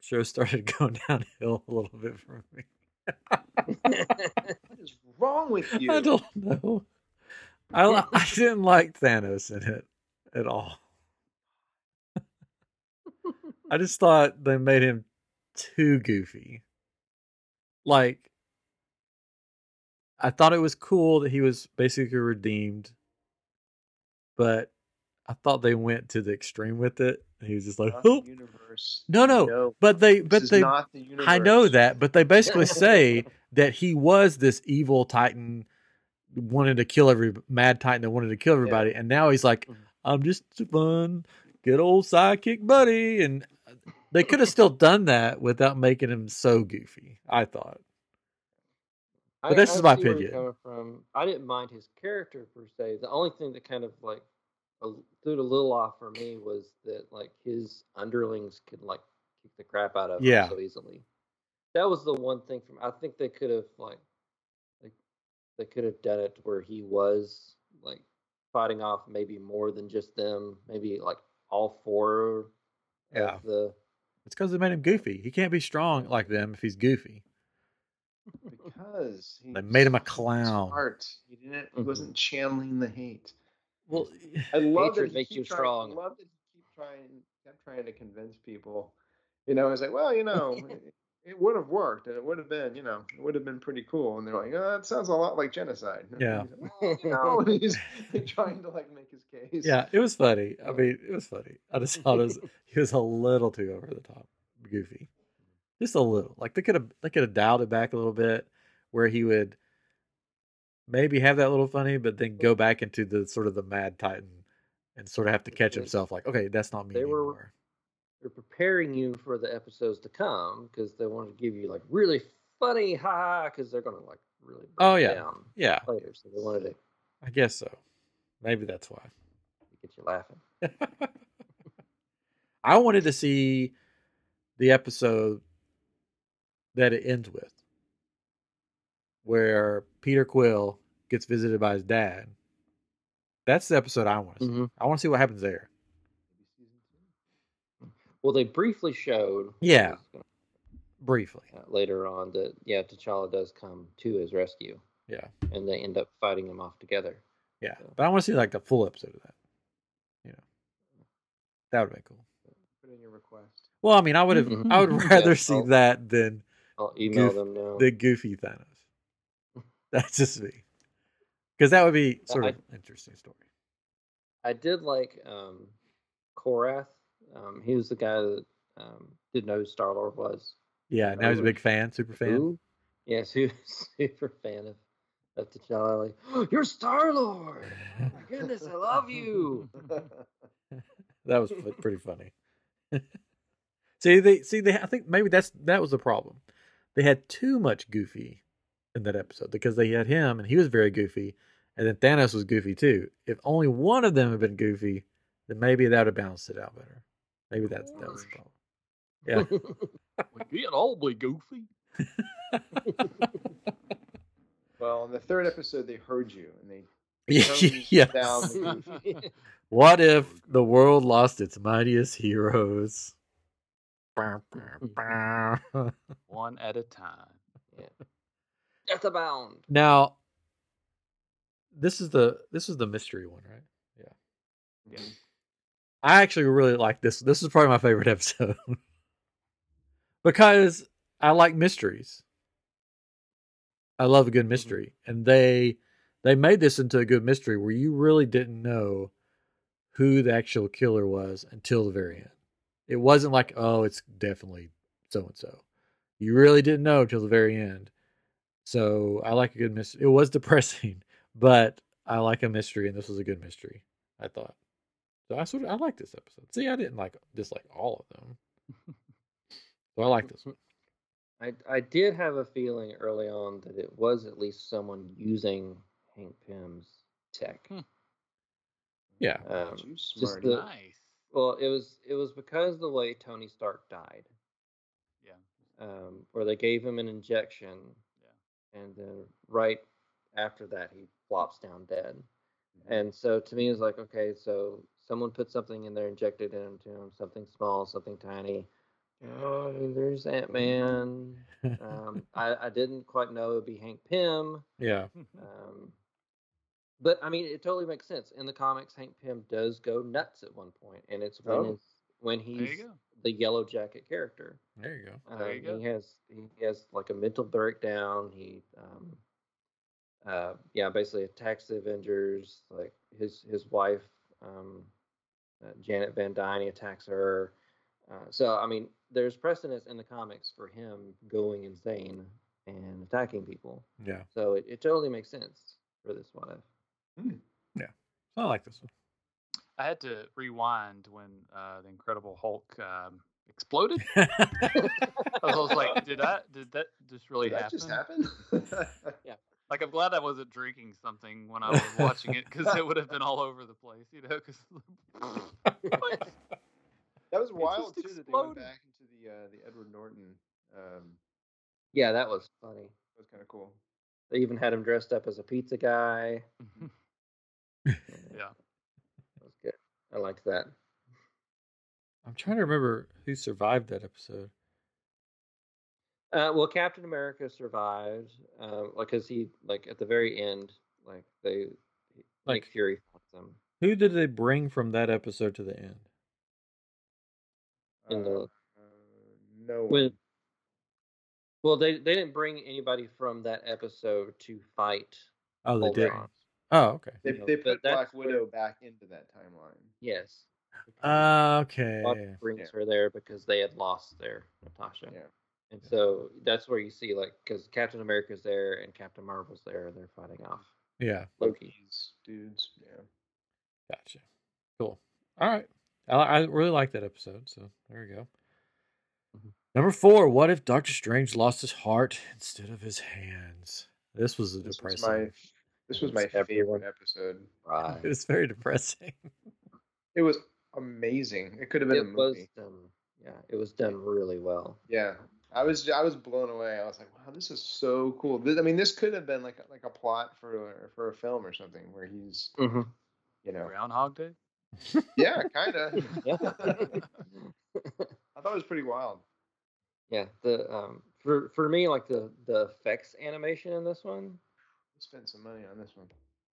show started [LAUGHS] going downhill a little bit for me. [LAUGHS] What is wrong with you? I don't know. I I didn't like Thanos in it at all. I just thought they made him too goofy. Like I thought it was cool that he was basically redeemed, but I thought they went to the extreme with it. He was just like, "Oh, universe. no, no." But they, but they, not the universe. I know that, but they basically [LAUGHS] say that he was this evil titan, wanted to kill every mad titan that wanted to kill everybody, and now he's like, Mhm. I'm just a fun, good old sidekick buddy, and they could have still done that without making him so goofy. I thought. But this is my see where opinion. From, I didn't mind his character per se. The only thing that kind of like a, threw it a little off for me was that like his underlings could like kick the crap out of him Yeah. so easily. That was the one thing from. I think they could have like, like they could have done it to where he was like fighting off maybe more than just them. Maybe like all four. Yeah. Of the It's because they made him goofy. He can't be strong like them if he's goofy. because he They made him a clown. Smart. He didn't. He Mhm. wasn't channeling the hate. Well, I [SIGHS] love Hatred that he makes keep you trying, strong. I love that he keep trying, kept trying to convince people. You know, it's like, well, you [LAUGHS] know, it, would have worked, and it would have been, you know, it would have been pretty cool. And they're like, oh, that sounds a lot like genocide. [LAUGHS] Yeah. he's well, you know, [LAUGHS] he's [LAUGHS] trying to like make his case. yeah, it was funny. I mean, it was funny. I just thought it was he was a little too over the top, goofy, just a little. Like they could have they could have dialed it back a little bit, where he would maybe have that little funny, but then go back into the sort of the mad titan and sort of have to catch himself. Like, okay, that's not me they were- anymore. They're preparing you for the episodes to come because they want to give you like really funny ha because they're gonna like really break Oh, yeah. down Yeah, later. So they wanted to I guess so. Maybe that's why. get you laughing. [LAUGHS] I wanted to see the episode that it ends with, where Peter Quill gets visited by his dad. That's the episode I want to see. Mhm. I want to see what happens there. Well, they briefly showed Yeah. Briefly. later on that yeah, T'Challa does come to his rescue, Yeah. and they end up fighting him off together. Yeah. So- But I want to see like the full episode of that. You know, that would be cool. Put in your request. Well, I mean, I would have, Mhm. I would [LAUGHS] Yeah, rather see I'll- that than I'll email Goof- them now. the goofy Thanos. [LAUGHS] That's just me. Because that would be sort I- of an interesting story. I did like um, Korath. Um, he was the guy that um, didn't know who Star Lord was. Yeah. Now he's a big fan, super fan. Who? Yes, he was super fan of of T'Challa. Like, [GASPS] you're Star Lord. My goodness, I love you. [LAUGHS] that was pretty funny. [LAUGHS] see, they see they. I think maybe that's that was the problem. They had too much goofy in that episode because they had him and he was very goofy, and then Thanos was goofy too. If only one of them had been goofy, then maybe that would have balanced it out better. Maybe that's that was the problem. Yeah. We get awfully goofy. [LAUGHS] well, in the third episode, they heard you and they [LAUGHS] yes. Turns down the [LAUGHS] What if the world lost its mightiest heroes? One at a time. Death abound. Now, this is the this is the mystery one, right? Yeah. I actually really like this. This is probably my favorite [LAUGHS] episode because I like mysteries. I love a good mm-hmm. mystery, and they they made this into a good mystery where you really didn't know who the actual killer was until the very end. It wasn't like, oh, it's definitely so and so. you really didn't know till the very end. So I like a good mystery. It was depressing, [LAUGHS] but I like a mystery, and this was a good mystery. I thought. So I sort of I like this episode. See, I didn't like dislike all of them. [LAUGHS] so I like this one. I I did have a feeling early on that it was at least someone using Hank Pym's tech. Hmm. Yeah. Um, You just the- nice. well, it was it was because the way Tony Stark died, Yeah. um, where they gave him an injection, Yeah. and then right after that he flops down dead. And so to me, it's like, okay, so someone put something in there, injected it into him, something small, something tiny. Oh, there's Ant Man. Um, [LAUGHS] I, I didn't quite know it would be Hank Pym. yeah. Um, but I mean, it totally makes sense. In the comics, Hank Pym does go nuts at one point, and it's when Oh. it's, when he's the Yellow Jacket character. There you go. There you Um, go. He has he has like a mental breakdown. He um, uh, yeah, basically attacks the Avengers. Like his his wife, um, uh, Janet Van Dyne, attacks her. Uh, so I mean, there's precedence in the comics for him going insane and attacking people. Yeah. So it, it totally makes sense for this one. Yeah. I like this one. I had to rewind when uh, the Incredible Hulk um, exploded. [LAUGHS] I was like, did I? Did that just really Did that happen? just happen? [LAUGHS] Like, I'm glad I wasn't drinking something when I was watching it because it would have been [LAUGHS] all over the place, you know? Because [LAUGHS] [LAUGHS] that was wild too just that they went back into the uh, the Edward Norton. Um, Yeah, that was funny. that was kind of cool. They even had him dressed up as a pizza guy. yeah, That was good. I liked that. I'm trying to remember who survived that episode. Uh, well, Captain America survived, uh, like, cause he, like, at the very end, like, they, Like- Nick Fury fought them Who did they bring from that episode to the end? in Uh, the uh, no when. Well, they they didn't bring anybody from that episode to fight. Oh, they did. Oh, okay. They, you know, they put that's Black where- Widow back into that timeline. Yes. Uh, okay. Buck brings Yeah. her there because they had lost their Natasha. Yeah. And so that's where you see like because Captain America's there and Captain Marvel's there, and they're fighting off Yeah. Loki's dudes. Yeah. Gotcha. Cool. All right. I, I really like that episode. So there we go. Mhm. Number four. What if Doctor Strange lost his heart instead of his hands? This was a This was depressing. my this was my It's everyone. favorite episode. Right. [LAUGHS] It was very depressing. It was amazing. It could have been a it was movie. Yeah, it was done really well. Yeah. I was I was blown away. I was like, wow, this is so cool. This, I mean, this could have been like a- like a plot for for a film or something where he's Mm-hmm. you know Groundhog Day. [LAUGHS] yeah kind of. [LAUGHS] Yeah. I thought it was pretty wild. yeah. The um for for me like the the effects animation in this one. Spent some money on this one.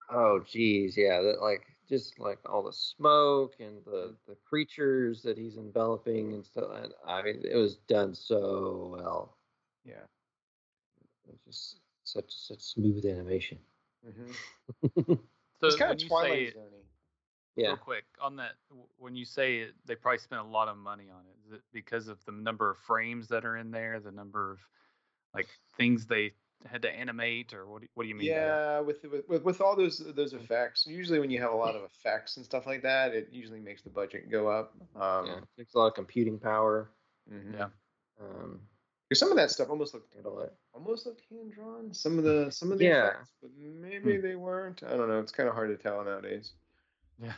Oh geez, yeah. That like just like all the smoke and the the creatures that he's enveloping and stuff. And, I mean, it was done so well. Yeah. It was just such such smooth animation. hmm [LAUGHS] So It's kind when of you say Twilight it, Zone. Yeah. real quick on that, when you say it, they probably spent a lot of money on it. Is it because of the number of frames that are in there, the number of like things they had to animate, or what? Do, what do you mean? Yeah, with, with with with all those those effects. Usually, when you have a lot of effects and stuff like that, it usually makes the budget go up. Um, yeah. Takes a lot of computing power. mhm. Yeah. Um, 'Cause some of that stuff almost looked and all almost looked hand drawn. Some of the [LAUGHS] some of the Yeah. effects, but maybe they weren't. I don't know. It's kind of hard to tell nowadays. Yeah.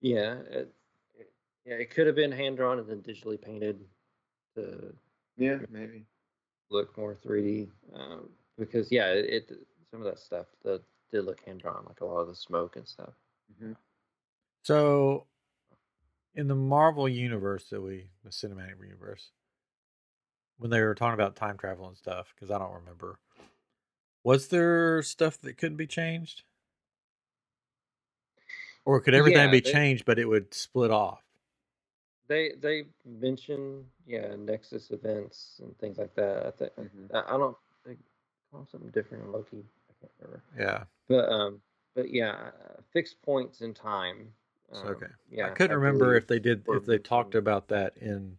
Yeah. It, it, yeah. It could have been hand drawn and then digitally painted to Yeah, maybe. look more 3D. Um, because yeah, it, it some of that stuff that did look hand drawn, like a lot of the smoke and stuff. hmm So, in the Marvel universe that we, the cinematic universe, when they were talking about time travel and stuff, because I don't remember, was there stuff that couldn't be changed? Or could everything Yeah, be they- changed, but it would split off? They they mention yeah Nexus events and things like that. I think Mhm. I, I don't something different in Loki. I can't remember. Yeah. But um, but yeah, uh, fixed points in time. Um, okay. Yeah, I couldn't remember if they did, if they talked about that in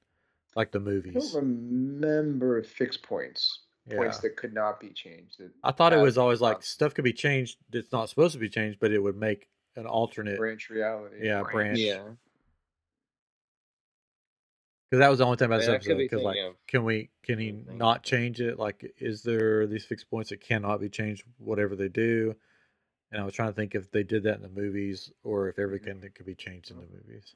like the I movies. don't remember fixed points. Yeah. Points that could not be changed. I thought it was always like uh, stuff could be changed that's not supposed to be changed, but it would make an alternate. branch reality. Yeah, branch. Yeah. Because that was the only time about this I could episode. be Because like, thinking of can we? Can he not change it? Like, is there these fixed points that cannot be changed, whatever they do? And I was trying to think if they did that in the movies or if everything that could be changed in the movies.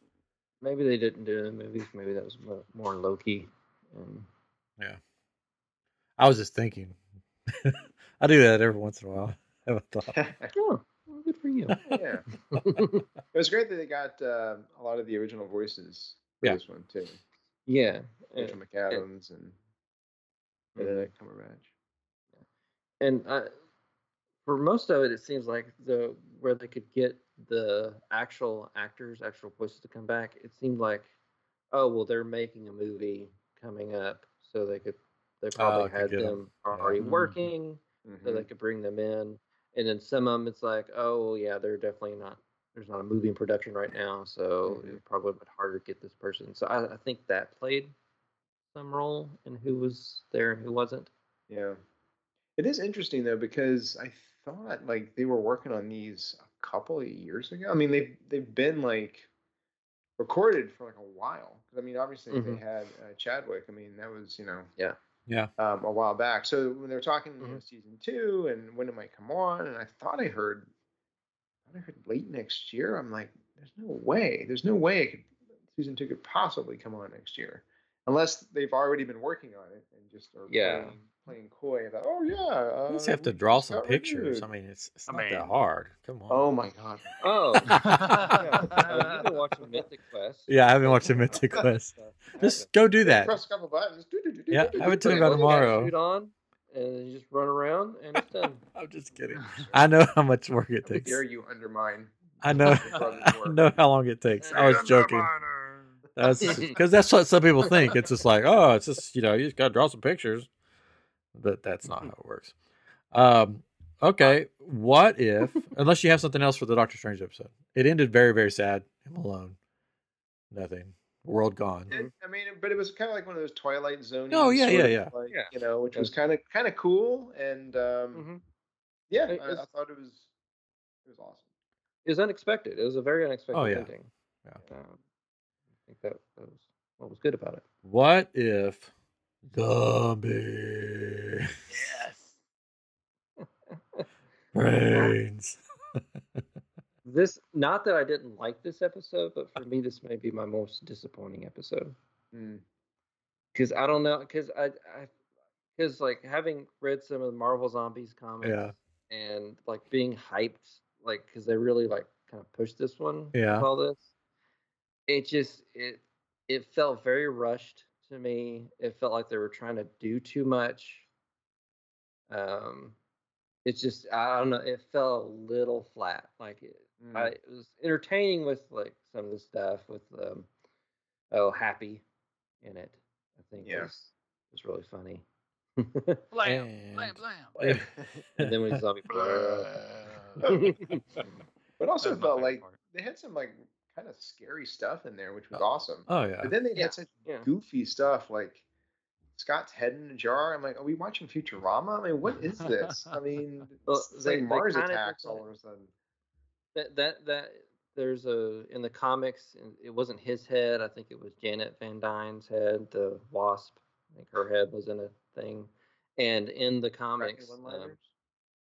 Maybe they didn't do it in the movies. Maybe that was more Loki. Um, I was just thinking. [LAUGHS] I do that every once in a while. I [LAUGHS] Have a thought. [LAUGHS] oh, well, good for you. yeah. It was great that they got uh, a lot of the original voices for Yeah. this one too. Yeah. and- Rachel McAdams and Benedict Cumberbatch. and I, for most of it, it seems like the where they could get the actual actors, actual voices to come back. It seemed like, oh well, they're making a movie coming up, so they could they probably Oh, had get 'em. them already Mhm. working, so Mhm. they could bring them in. And then some of them, it's like, oh yeah, they're definitely not. There's not a movie in production right now, so Mhm. it probably would be harder to get this person. So I, I think that played some role in who was there and who wasn't. Yeah. It is interesting though because I thought like they were working on these a couple of years ago. I mean they've they've been like recorded for like a while. I mean obviously Mhm. they had uh, Chadwick. I mean that was you know Yeah. Yeah. um, a while back. So when they were talking you know, Mhm. season two and when it might come on, and I thought I heard, I thought I heard late next year. I'm like, there's no way. There's no way could, season two could possibly come on next year, unless they've already been working on it and just are Yeah. playing, playing coy about, oh yeah. Uh, You just have to draw some pictures. renewed." I mean, it's it's I not that hard. Come on. Oh my god. [LAUGHS] Oh, oh, you've been watching Mythic Quest. Yeah, I haven't watched the Mythic [LAUGHS] Quest. Just go do that. Press a couple buttons. do, do, do, do, Yeah, I do, have it do, to me do, by do, do. tomorrow. Shoot on, and then you just run around, and it's done. [LAUGHS] I'm just kidding. [LAUGHS] I know how much work it How takes. dare you undermine? I know. [LAUGHS] I know how long it takes. I was joking. That's because that's what some people think. It's just like, oh, it's just you know, you just got to draw some pictures, but that's not how it works. Um, okay, what if unless you have something else for the Doctor Strange episode? It ended very very sad. Him alone, nothing, world gone. It, I mean, but it was kind of like one of those Twilight Zone. Oh, yeah, yeah, yeah. Like, Yeah. You know, which was kind of kind of cool, and um, Mhm. yeah, It- I, I thought it was it was awesome. It was unexpected. It was a very unexpected Oh, yeah. ending. Yeah. Um, I think that, that was what was good about it. What if zombie Yes. [LAUGHS] brains? This, not that I didn't like this episode, but for me, this may be my most disappointing episode. Mm. because I don't know because I I because like having read some of the Marvel Zombies comics Yeah. and like being hyped like because they really like kind of pushed this one Yeah. all this it just it it felt very rushed to me it felt like they were trying to do too much um it's just I don't know it felt a little flat like it Mm. I, it was entertaining with like some of the stuff with um oh happy in it. I think Yeah. was was really funny. Blam, And- blam, blam. [LAUGHS] and then when zombie [LAUGHS] but also That felt like part. they had some like kind of scary stuff in there, which was Oh. awesome. Oh yeah. But then they Yeah. had such Yeah. goofy stuff like Scott's head in a jar. I'm like, are we watching Futurama? I mean, what is this? I mean, Well, it's, it's they- like Mars attacks all of a sudden. That that that there's a in the comics it wasn't his head. I think it was Janet Van Dyne's head, the wasp. I think her head was in a thing. And in the comics, um,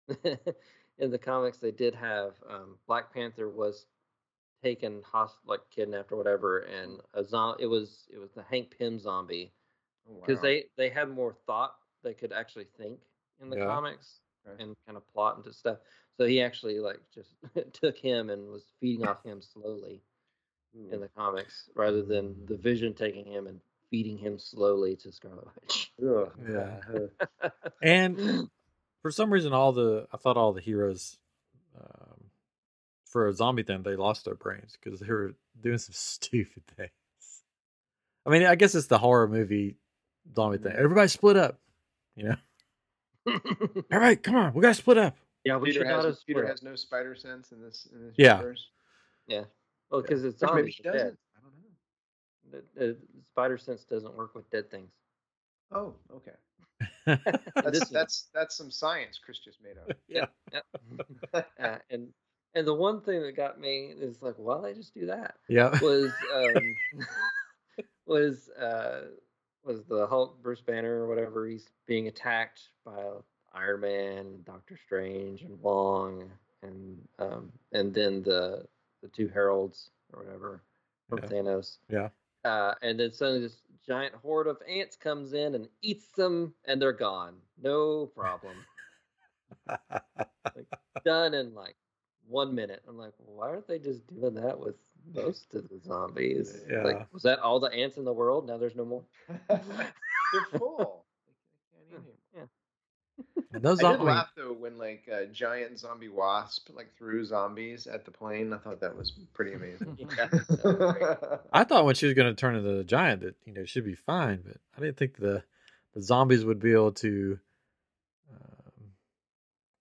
[LAUGHS] in the comics, they did have um, Black Panther was taken host like kidnapped or whatever, and a zo- It was it was the Hank Pym zombie Oh, because wow. they they had more thought. They could actually think in the Yeah. comics Okay. and kind of plot into stuff. So he actually like just [LAUGHS] took him and was feeding off him slowly in hmm. the comics, rather than the Vision taking him and feeding him slowly to Scarlet Witch. [LAUGHS] Yeah. Uh-huh. And [LAUGHS] for some reason, all the I thought all the heroes, um, for a zombie thing, they lost their brains because they were doing some stupid things. I mean, I guess it's the horror movie zombie thing. Hmm. Everybody split up. You know, all right, come on, we gotta split up. Yeah, we Peter should not has, Peter split. has no spider sense in this in this Yeah. universe. Yeah, well, because it's Or zombies. maybe he doesn't. dead. I don't know. The, the spider sense doesn't work with dead things. Oh, okay. [LAUGHS] That's that's that's some science Chris just made up. yeah. [LAUGHS] Uh, and and the one thing that got me is like, why they just do that? Yeah. Was um, [LAUGHS] was uh, was the Hulk Bruce Banner or whatever? He's being attacked by Iron Man, and Doctor Strange, and Wong, and um, and then the the two heralds or whatever from Yeah. Thanos. Yeah. Uh, and then suddenly this giant horde of ants comes in and eats them, and they're gone. No problem. [LAUGHS] Done in like one minute. I'm like, why aren't they just doing that with most of the zombies? Yeah. Like, was that all the ants in the world? Now there's no more. [LAUGHS] They're full. They can't eat Yeah. anymore. And those I did zombies. laugh though when like a giant zombie wasp like threw zombies at the plane. I thought that was pretty amazing. [LAUGHS] Yeah, [LAUGHS] was. I thought when she was going to turn into a giant that you know she'd be fine, but I didn't think the the zombies would be able to um,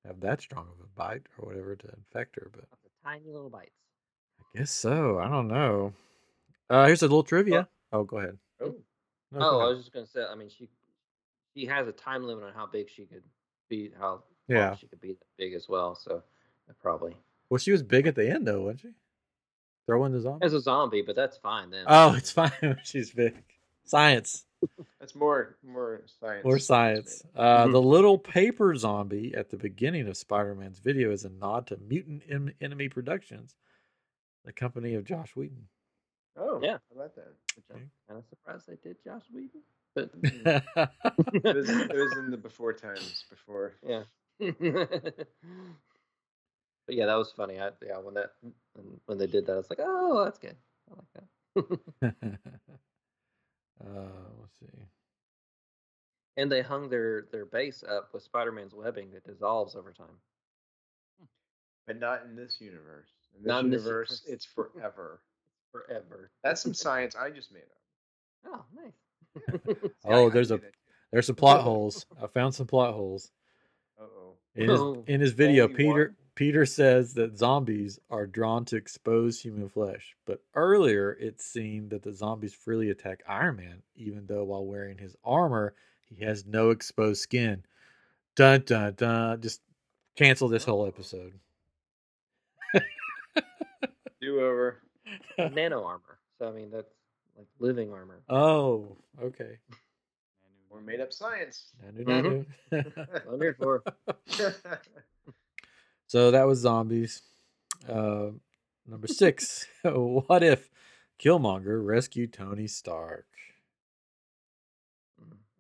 have that strong of a bite or whatever to infect her. But Tiny little bites. I guess so. I don't know. Uh, here's a little trivia. Oh, go ahead. oh, No, go oh, I was just gonna say. I mean, she she has a time limit on how big she could be. How Yeah. she could be that big as well. So probably Well, she was big at the end though, wasn't she? Throw in the zombie. as a zombie, but that's fine then. Oh, it's [LAUGHS] fine. She's big. Science. that's more more science. More science. Uh, the little paper zombie at the beginning of Spider Man's video is a nod to Mutant En- Enemy Productions, the company of Joss Whedon. Oh, Yeah. I like that? Which I'm kind of surprised they did Joss Whedon, but [LAUGHS] It was, it was in the before times before. yeah. [LAUGHS] but yeah, that was funny. I, yeah, when that when, when they did that, I was like, oh, that's good. I like that. [LAUGHS] uh, let's see. and they hung their their base up with Spider-Man's webbing that dissolves over time. But not in this universe. In this Not in this universe, universe. it's forever. Forever. That's some science I just made up. Oh, nice. [LAUGHS] See, Oh, I- I there's a there's some plot oh. holes. I found some plot holes. Uh-oh. In his Oh, [LAUGHS] in his video, only Peter one? Peter says that zombies are drawn to exposed human flesh. But earlier, it seemed that the zombies freely attack Iron Man, even though while wearing his armor, he has no exposed skin. Dun dun dun! Just cancel this whole episode. Do over. nano armor. So I mean, that's like living armor. Oh, okay. More made up science. Nanu, Mhm. I'm here for. [LAUGHS] [LAUGHS] so that was zombies. Uh, number six. [LAUGHS] what if Killmonger rescued Tony Stark?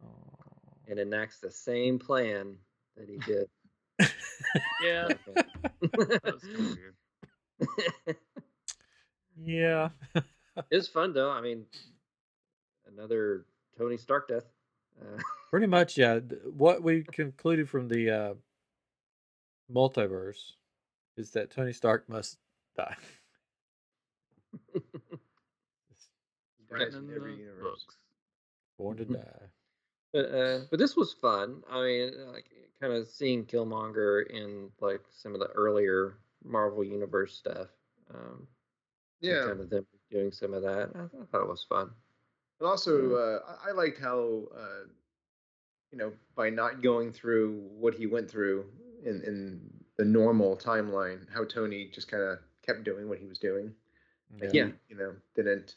Oh. and enacts the same plan that he did. Yeah, that was kind of weird. Yeah. It was fun though. I mean, another Tony Stark death. Uh, [LAUGHS] Pretty much, yeah. What we concluded from the uh, multiverse is that Tony Stark must die. [LAUGHS] Guys Written in in every the universe. books. Born to [LAUGHS] die. but uh, but this was fun. I mean, like kind of seeing Killmonger in like some of the earlier Marvel Universe stuff. Um, Yeah. kind of them doing some of that. I, I thought it was fun. And also, uh, I- liked how, uh, you know, by not going through what he went through in, in the normal timeline, how Tony just kind of kept doing what he was doing. Like Yeah. he, you know, didn't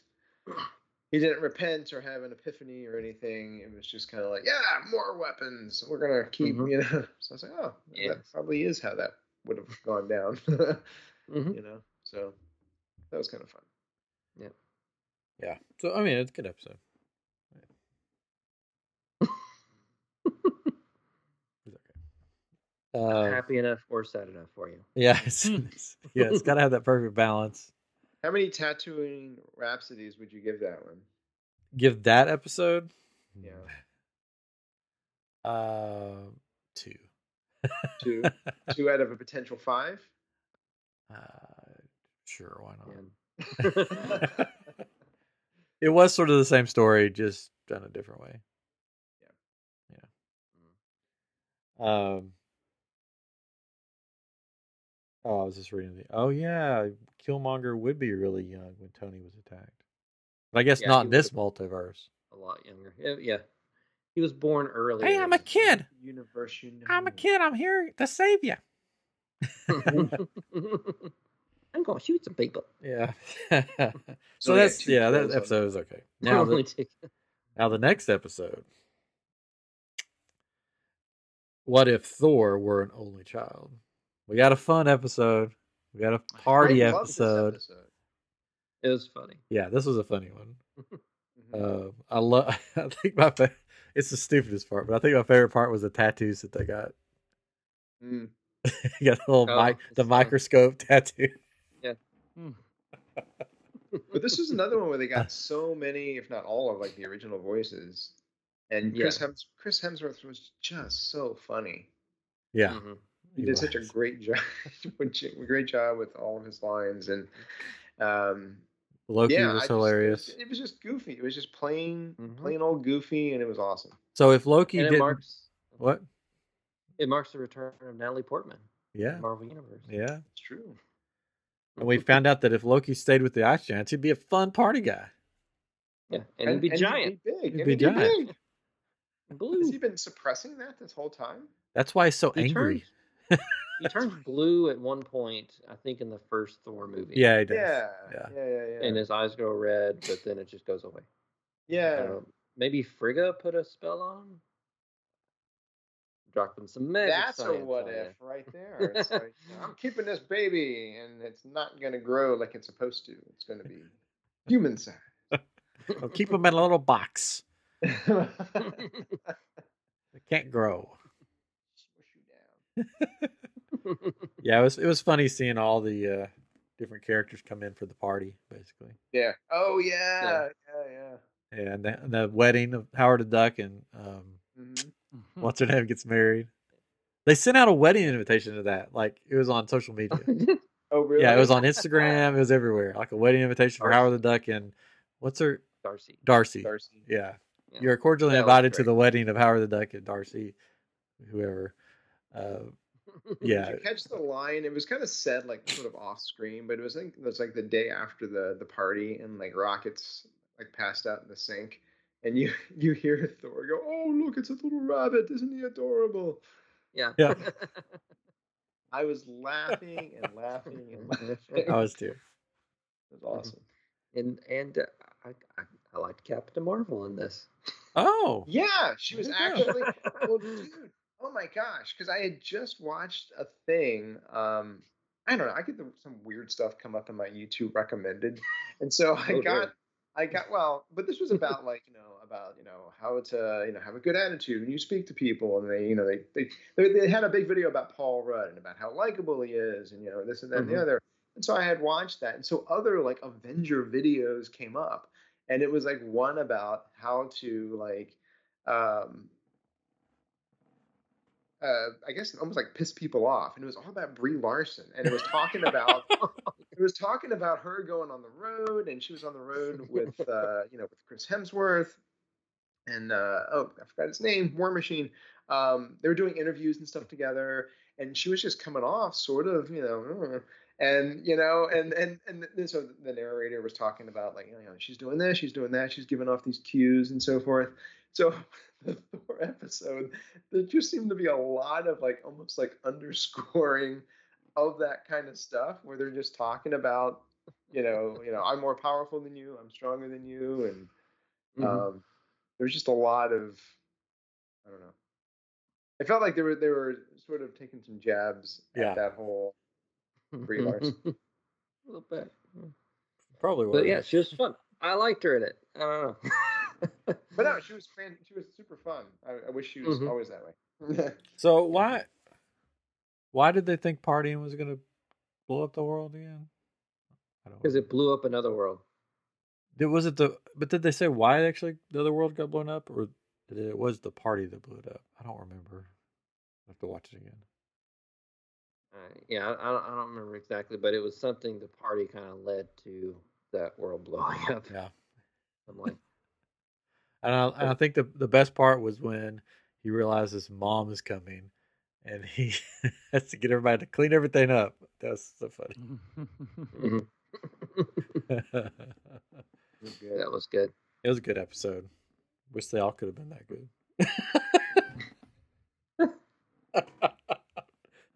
he didn't repent or have an epiphany or anything. It was just kind of like, yeah, more weapons. We're gonna keep, Mhm. you know. [LAUGHS] So I was like, oh, that probably is how that would have gone down. [LAUGHS] Mhm. you know, so that was kind of fun. Yeah. Yeah. So I mean, it's a good episode. It's okay. Uh, Happy enough or sad enough for you. [LAUGHS] [LAUGHS] yeah, it's, it's- yeah, it's got to have that perfect balance. How many tattooing rhapsodies would you give that one? Give that episode, Yeah, uh, two. two, [LAUGHS] two out of a potential five. Uh, sure, why not? And [LAUGHS] [LAUGHS] it was sort of the same story, just done a different way. Yeah. Yeah. Um. Oh, I was just reading the. Oh yeah, Killmonger would be really young when Tony was attacked. But I guess Yeah, not in this multiverse. a lot younger. Yeah, yeah. he was born early. Hey, I'm a kid. Universe, you know. I'm a kid. I'm here to save you. [LAUGHS] I'm gonna shoot some people. Yeah. [LAUGHS] So so that's two yeah. That episode is okay. [LAUGHS] Now the, now the next episode. What if Thor were an only child? We got a fun episode. We got a party I episode. episode. it was funny. Yeah, this was a funny one. [LAUGHS] Mhm. Uh, I love. I think my fa- it's the stupidest part, but I think my favorite part was the tattoos that they got. Mm. got the little Oh, mic, the it's, uh, microscope tattoo. Hmm. But this was another one where they got [LAUGHS] so many, if not all, of like the original voices. And Chris, Yeah. Hems- Chris Hemsworth was just so funny. Yeah, Mhm. He he did such a great job, [LAUGHS] great job with all of his lines, and um, Loki yeah, I was just- hilarious. it was just goofy. It was just plain, Mhm. plain old goofy, and it was awesome. So if Loki didn't, marks what? it marks the return of Natalie Portman. Yeah, Marvel Universe. yeah. It's true. And we found out that if Loki stayed with the Ice Giants, he'd be a fun party guy. Yeah, and, he'd be giant. He'd be big. He'd he'd be giant. big. Blue. Has he been suppressing that this whole time? That's why he's so He angry. He turns [LAUGHS] blue at one point, I think, in the first Thor movie. Yeah, he does. Yeah, yeah. yeah, yeah, yeah. And his eyes go red, but then it just goes away. Yeah. don't. Maybe Frigga put a spell on him? Dropping some magic That's a what on if ya. right [LAUGHS] there. It's like I'm keeping this baby, and it's not going to grow like it's supposed to. It's going to be human size. [LAUGHS] Well, keep them in a little box. [LAUGHS] They can't grow. Smush you down. Yeah, it was it was funny seeing all the uh, different characters come in for the party, basically. Yeah. Oh yeah. Yeah. Yeah. And the, and the wedding of Howard the Duck and um, Mhm. what's her name gets married. They sent out a wedding invitation to that. Like it was on social [LAUGHS] media. Oh really? Yeah, it was on Instagram. It was everywhere. Like a wedding invitation for Darcy. Howard the Duck and what's her Darcy. Darcy. Darcy. Yeah. Yeah. You're cordially That invited to the wedding of Howard the Duck and Darcy, whoever. Uh, yeah. [LAUGHS] Did you catch the line? It was kind of said like sort of off screen, but it was like it was like the day after the the party, and like Rockets like passed out in the sink, and you [LAUGHS] you hear Thor go, "Oh look, it's a little rabbit! Isn't he adorable?" Yeah. Yeah. [LAUGHS] I was laughing and laughing and [LAUGHS] laughing. I was too. It was awesome. and and uh, I, I I liked Captain Marvel in this. Oh. Yeah, she was actually. Well, dude, oh my gosh, because I had just watched a thing. Um, I don't know. I get the, some weird stuff come up in my YouTube recommended, and so I Oh, dear. I got well, but this was about like you know about you know how to you know have a good attitude when you speak to people, and they you know they they they, they had a big video about Paul Rudd and about how likable he is, and you know this and that and Mhm. the other. And so I had watched that, and so other like Avenger videos came up, and it was like one about how to like um uh, I guess almost like piss people off, and it was all about Brie Larson, and it was talking about [LAUGHS] [LAUGHS] it was talking about her going on the road, and she was on the road [LAUGHS] with uh, you know with Chris Hemsworth, and uh, oh I forgot his name, War Machine. Um, they were doing interviews and stuff together, and she was just coming off sort of you know. uh, and you know, and and and then so the narrator was talking about like you know she's doing this, she's doing that, she's giving off these cues and so forth. So [LAUGHS] the Thor episode, there just seemed to be a lot of like almost like underscoring of that kind of stuff where they're just talking about, you know, you know, I'm more powerful than you, I'm stronger than you, and Mhm. um, there's just a lot of, I don't know. I felt like they were they were sort of taking some jabs Yeah. at that whole. [LAUGHS] Brie Larson. a little bit. Probably was. But yeah, she was fun. I liked her in it. I don't know. But no, she was fan. She was super fun. I, I wish she was Mhm. always that way. [LAUGHS] So why why did they think partying was gonna blow up the world again? Because it blew up another world. Did, was it the but did they say why actually the other world got blown up or did it, was the party that blew it up? I don't remember. I have to watch it again. Uh, yeah, I, I don't- I don't remember exactly, but it was something the party kind of led to that world [LAUGHS] blowing up. Yeah. I'm like, And I, and I think the the best part was when he realized his mom is coming and he [LAUGHS] has to get everybody to clean everything up. That's so funny. [LAUGHS] [LAUGHS] mhm. We're good. That was good. It was a good episode. Wish they all could have been that good.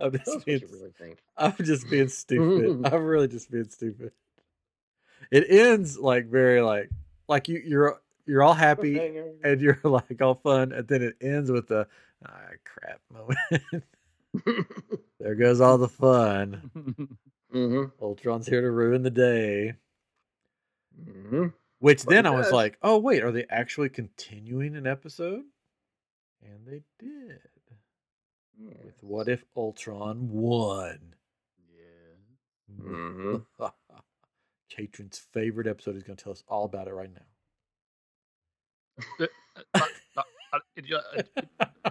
I'm just being, really. I'm just being stupid. I'm really just being stupid. It ends like very like like you you're you're all happy and you're like all fun, and then it ends with a ah crap [LAUGHS] moment. [LAUGHS] there goes all the fun. hmm Ultron's here to ruin the day. hmm Which But then I was does. like, oh wait, are they actually continuing an episode? And they did. With what if Ultron won? yeah. hmm [LAUGHS] Katrin's favorite episode is going to tell us all about it right Uh, Uh, uh, [LAUGHS]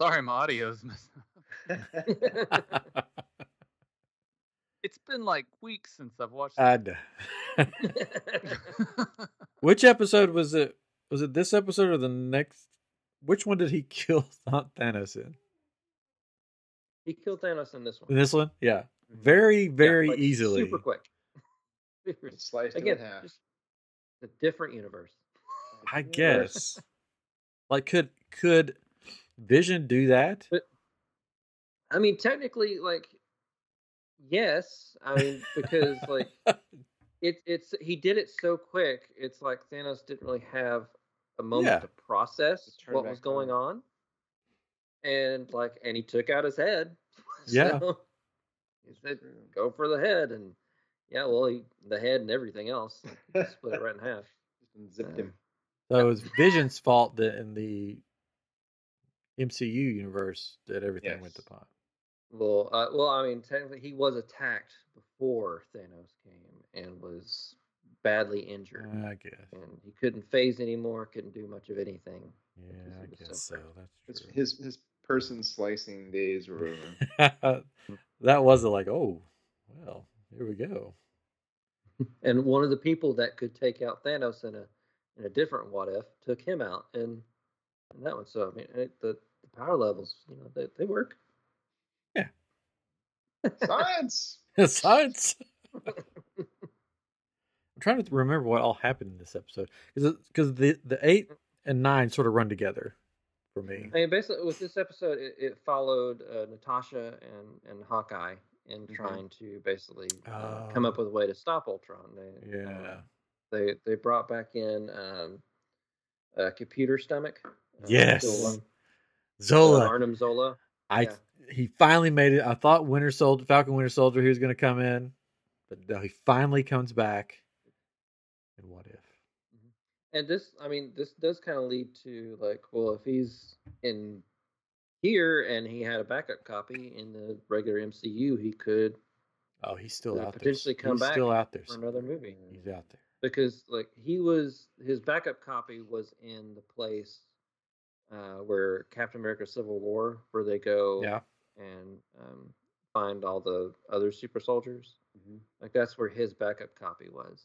Sorry, my audio's messing. [LAUGHS] now. It's been like weeks since I've watched. I know. [LAUGHS] Which episode was it? Was it this episode or the next? Which one did he kill Thanos in? he killed Thanos in this one. In this one? Yeah. Mm-hmm. Very, very like, easily. Super quick. Sliced Again, in half. just a different universe. I guess. like, could could Vision do that? I mean, technically, like, yes. I mean, because like [LAUGHS] it, it's he did it so quick. It's like Thanos didn't really have a moment Yeah. to process what was going on. on, and like, and he took out his head. [LAUGHS] Yeah. So, he said, "Go for the head," and yeah, well, he, the head and everything else he split it right in half. [LAUGHS] Just zipped uh, him. So it was Vision's fault that in the MCU universe that everything went to pot. Well, uh, well, I mean, technically, he was attacked before Thanos came and was badly injured, I guess. and he couldn't phase anymore. Couldn't do much of anything. Yeah, I guess so so. His, That's his his person slicing days were over. [LAUGHS] that wasn't like, oh, well, here we go. [LAUGHS] And one of the people that could take out Thanos in a in a different what if took him out and, in that one. So I mean, it, the the power levels, you know, they they work. Yeah. Science. [LAUGHS] Science. [LAUGHS] I'm trying to remember what all happened in this episode because the the eight and nine sort of run together for me. I mean, basically, with this episode, it, it followed uh, Natasha and, and Hawkeye in Mhm. trying to basically uh, come Oh. up with a way to stop Ultron. They, uh, Yeah. They they brought back in um, uh, Computer Stomach. uh, Yes. Zola, Zola. uh, Arnim Zola. I yeah. he finally made it. I thought Winter Soldier, Falcon Winter Soldier, he was going to come in, but no, he finally comes back. And what if? And this, I mean, this does kind of lead to like, well, if he's in here and he had a backup copy in the regular MCU, he could Oh, he's still Could out there. potentially come he's back still out there. for another movie. He's out there. Because like he was his backup copy was in the place uh, where Captain America: Civil War, where they go Yeah. and um, find all the other super soldiers. Mhm. Like that's where his backup copy was.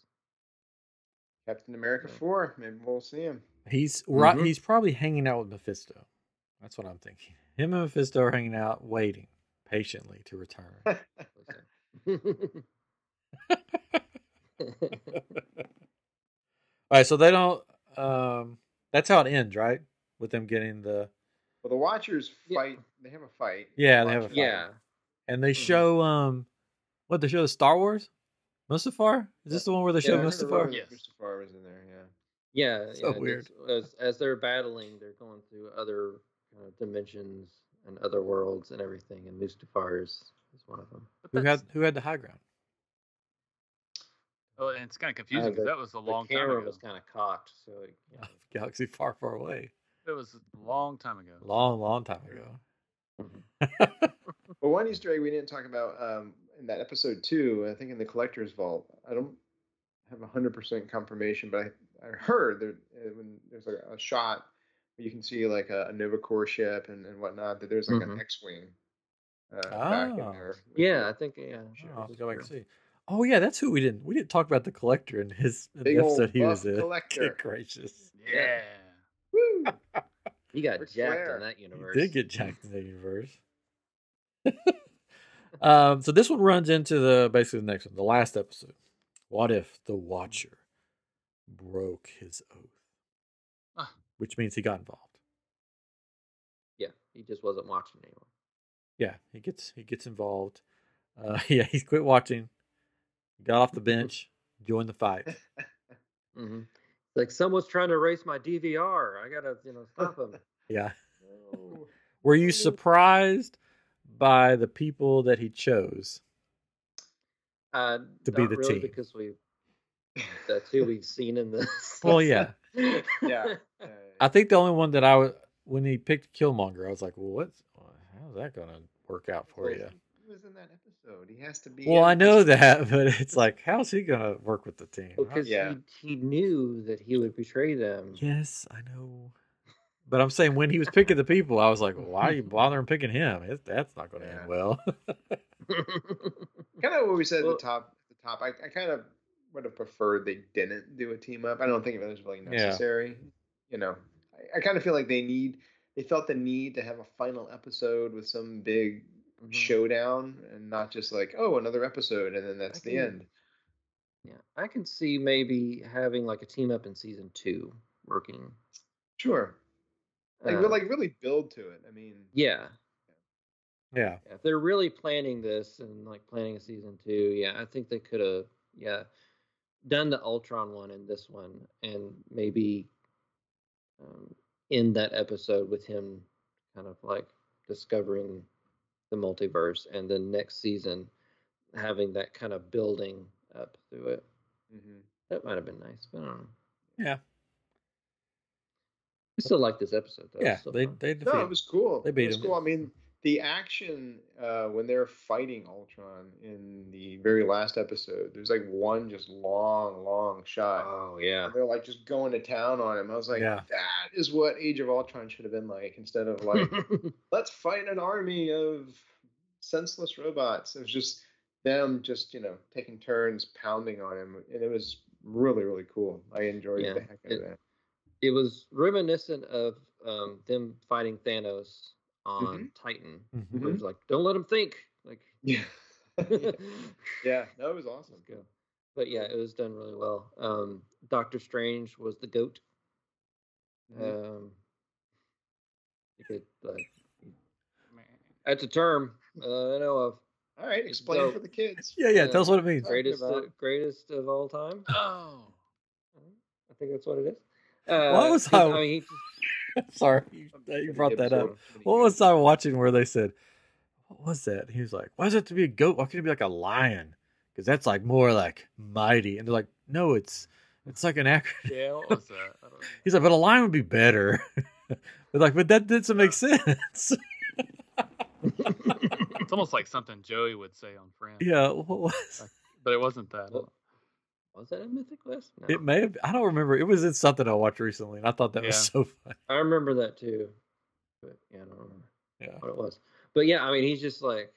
Captain America Yeah. four. Maybe we'll see him. He's right. Mhm. He's probably hanging out with Mephisto. That's what I'm thinking. Him and Mephisto are hanging out, waiting patiently to return. [LAUGHS] [LAUGHS] [LAUGHS] All right, so they don't. Um, that's how it ends, right? With them getting the Well, the Watchers Yeah. fight. They have a fight. Yeah, they have a fight. yeah, and they Mhm. show um, what they show the Star Wars, Mustafar. Is this the one where they Yeah, show Mustafar? Yes. Mustafar was in there. Yeah. yeah. So yeah, weird. As as they're battling, they're going through other uh, dimensions and other worlds and everything, and Mustafar is, is one of them. Who had who had the high ground? Oh, and it's kind of confusing because the- that was a The long time camera ago. was kind of cocked, so it, [LAUGHS] you know, Galaxy far, far away. It was a long time ago. Long, long time ago. [LAUGHS] Well, one Easter egg we didn't talk about um, in that episode too. I think in the collector's vault. I don't have hundred percent confirmation, but I, I heard there uh, when there's a, a shot where you can see like a, a Nova Corps ship and, and whatnot. That there's like an Mhm. X-wing uh, back in Ah. there. yeah, I think yeah. Oh, sure, I'll have to go back and see. Oh yeah, that's who we didn't we didn't talk about the collector in his in Big the old episode he was in. [LAUGHS] collector. Good gracious. Yeah. Woo! [LAUGHS] He got Ric jacked Flair. in that He universe. did get jacked in the universe. [LAUGHS] um, so this one runs into the basically the next one, the last episode. What if the Watcher broke his oath? Ah. Which means he got involved. Yeah, he just wasn't watching anymore. Yeah, he gets he gets involved. Uh, yeah, he's quit watching. Got off the bench, joined the fight. [LAUGHS] Mm-hmm. Like someone's trying to erase my DVR. I gotta, you know, stop them. [LAUGHS] Yeah. No. [LAUGHS] Were you surprised by the people that he chose? Uh, To be the really team. because we that's who we've seen in this. Well, yeah. Yeah. I think the only one that I was when he picked Killmonger, I was like, "Well, what's how's that going to work out for well, you?" He was in that episode. He has to be. Well, I know that, [LAUGHS] but it's like, how's he going to work with the team? because Yeah. he, he knew that he would betray them. Yes, I know. But I'm saying when he was picking the people, I was like, why are you [LAUGHS] bothering picking him? It, that's not going to Yeah. end well. [LAUGHS] kind of what we said at the top. At the top, I, I kind of would have preferred they didn't do a team up. I don't think it was really Yeah. necessary. You know, I, I kind of feel like they need. They felt the need to have a final episode with some big Mhm. showdown, and not just like, oh, another episode, and then that's I the end. Yeah, I can see maybe having like a team up in season two working. Sure, like Uh, like really build to it. I mean, yeah, yeah. if they're really planning this and like planning a season two, yeah, I think they could have, yeah, done the Ultron one and this one, and maybe um, end that episode with him kind of like discovering the multiverse, and then next season having that kind of building up through it. mhm. That might have been nice, but I don't know. Yeah. I still like this episode though. Yeah. It's still They, fun. they no, it was cool. They beat it was him. cool. I mean, the action uh, when they're fighting Ultron in the very last episode, there's like one just long, long shot. Oh yeah. They're like just going to town on him. I was like, Yeah. that is what Age of Ultron should have been like instead of like, [LAUGHS] let's fight an army of senseless robots. It was just them just, you know, taking turns pounding on him. And it was really, really cool. I enjoyed Yeah, the heck out it- of that. it was reminiscent of um, them fighting Thanos on Mm-hmm. Titan. Mhm. It was like, don't let him think. Like, [LAUGHS] Yeah. yeah, that was [LAUGHS] awesome. go. But yeah, it was done really well. Um, Doctor Strange was the goat. Mhm. Um, you could like, Man. that's a term uh, I know of. All right, explain So- for the kids. Yeah, yeah. Uh, Tell us what it means. Greatest, uh, greatest of all time. Oh. I think that's what it is. Uh, What was 'cause, I- I mean, he just- [LAUGHS] Sorry, you, you brought that up. What was I watching where they said, what was that? He was like, why does it have to be a goat? Why can't it be like a lion? Because that's like more like mighty. And they're like, no, it's it's like an acronym. Yeah, what was that? I don't [LAUGHS] know. He's like, but a lion would be better. [LAUGHS] They're like, but that doesn't make sense. It's almost like something Joey would say on Friends. yeah, what was But it wasn't that. Well, was that a Mythic Quest? No. it? May have. I don't remember. It was in something I watched recently, and I thought that was so funny. I remember that too, but yeah, I don't remember Yeah, what it was. But yeah, I mean, he's just like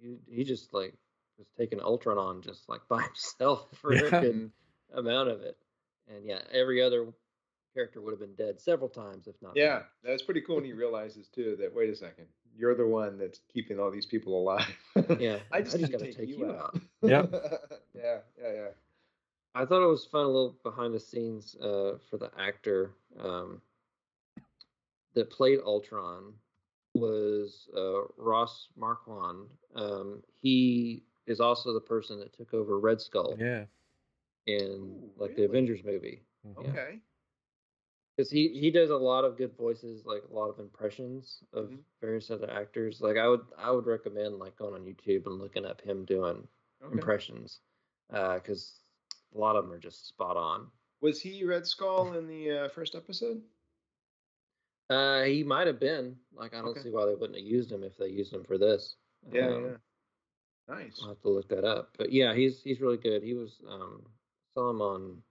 he, he just like was taking Ultron on just like [LAUGHS] by himself for Yeah. a good amount of it, and yeah, every other character would have been dead several times if not. Yeah, more. that's pretty cool And he [LAUGHS] realizes too that wait a second, you're the one that's keeping all these people alive. yeah. [LAUGHS] I just, need to gotta take, you out. Yep. yeah, yeah, yeah. I thought it was fun, a little behind the scenes uh, for the actor um, that played Ultron was uh, Ross Marquand. Um, he is also the person that took over Red Skull yeah. in Ooh, like the? Avengers movie. Mhm. Yeah. Okay. Because he, he does a lot of good voices, like a lot of impressions of Mhm. various other actors. Like I would I would recommend like going on YouTube and looking up him doing okay. impressions, because a lot of them are just spot on. Was he Red Skull in the uh, first episode? Uh, he might have been. Like, I don't Okay. see why they wouldn't have used him if they used him for this. Yeah, Um, yeah. Nice. I'll have to look that up. But yeah, he's he's really good. He was um saw him on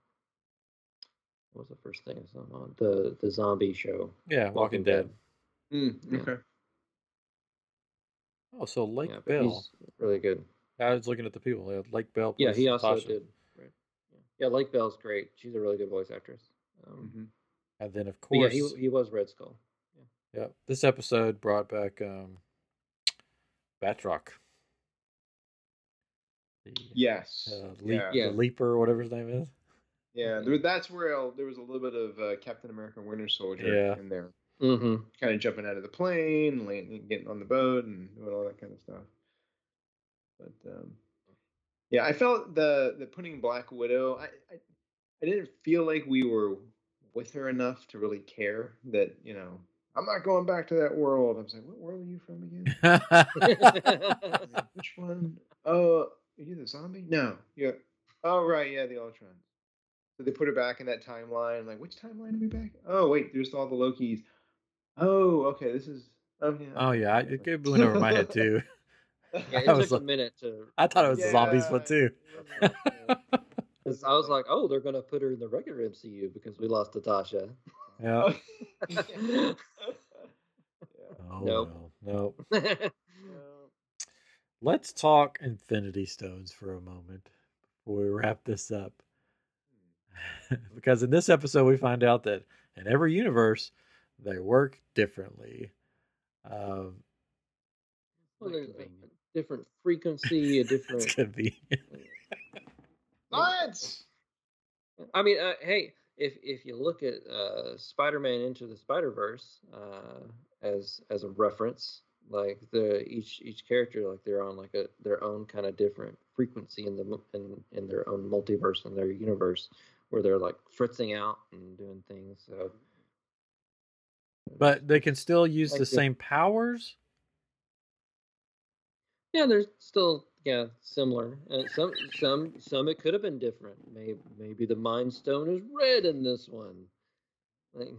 what was the first thing I saw him on the the zombie show Yeah, Walking, Dead. Mm, Yeah. okay. Oh, so Lake yeah, Bell. he's really good. I was looking at the people. Yeah, Lake Bell. Yeah, he also Natasha. did. Right. Yeah. yeah, Lake Bell's great. She's a really good voice actress. Um, Mhm. And then, of but yeah, course, he he was Red Skull. yeah, this episode brought back um, Batroc. The, Yes. uh, leap, yeah. Yeah. the leaper or whatever his name is. Yeah. There, that's where i there was a little bit of uh, Captain America: Winter Soldier Yeah. in there, Mm-hmm. kind of jumping out of the plane, landing, getting on the boat, and doing all that kind of stuff. But um, yeah, I felt the the putting Black Widow. I, I I didn't feel like we were with her enough to really care that you know I'm not going back to that world. I was like, what world are you from again? [LAUGHS] Which one? Oh, are you the zombie? No. Yeah. Oh, right. Yeah, the Ultron. So they put her back in that timeline. Like, which timeline are we back? Oh, wait. There's all the Lokis. Oh, okay. This is. Oh, yeah. oh yeah, it went over my head too. [LAUGHS] Yeah, it I was took a minute to. I thought it was the zombies one too. [LAUGHS] Yeah. [LAUGHS] 'cause I was like, oh, they're gonna put her in the regular MCU because we lost Natasha. Yeah. Oh, yeah. Yeah. Oh, Nope. well, nope. Let's talk Infinity Stones for a moment before we wrap this up. because in this episode, we find out that in every universe, they work differently. Um, Well, there's a Convenient. Different frequency, a [LAUGHS] different. it's going to be. [LAUGHS] [LAUGHS] Science! I mean, uh, hey, if if you look at uh, Spider-Man Into the Spider-Verse uh, as as a reference, like the each each character, like they're on like a their own kind of different frequency in the in in their own multiverse in their universe, where they're like fritzing out and doing things. So, But they can still use Like the the- same powers. Yeah, there's still yeah similar. Uh, some some some it could have been different. Maybe maybe the Mind Stone is red in this one. Like,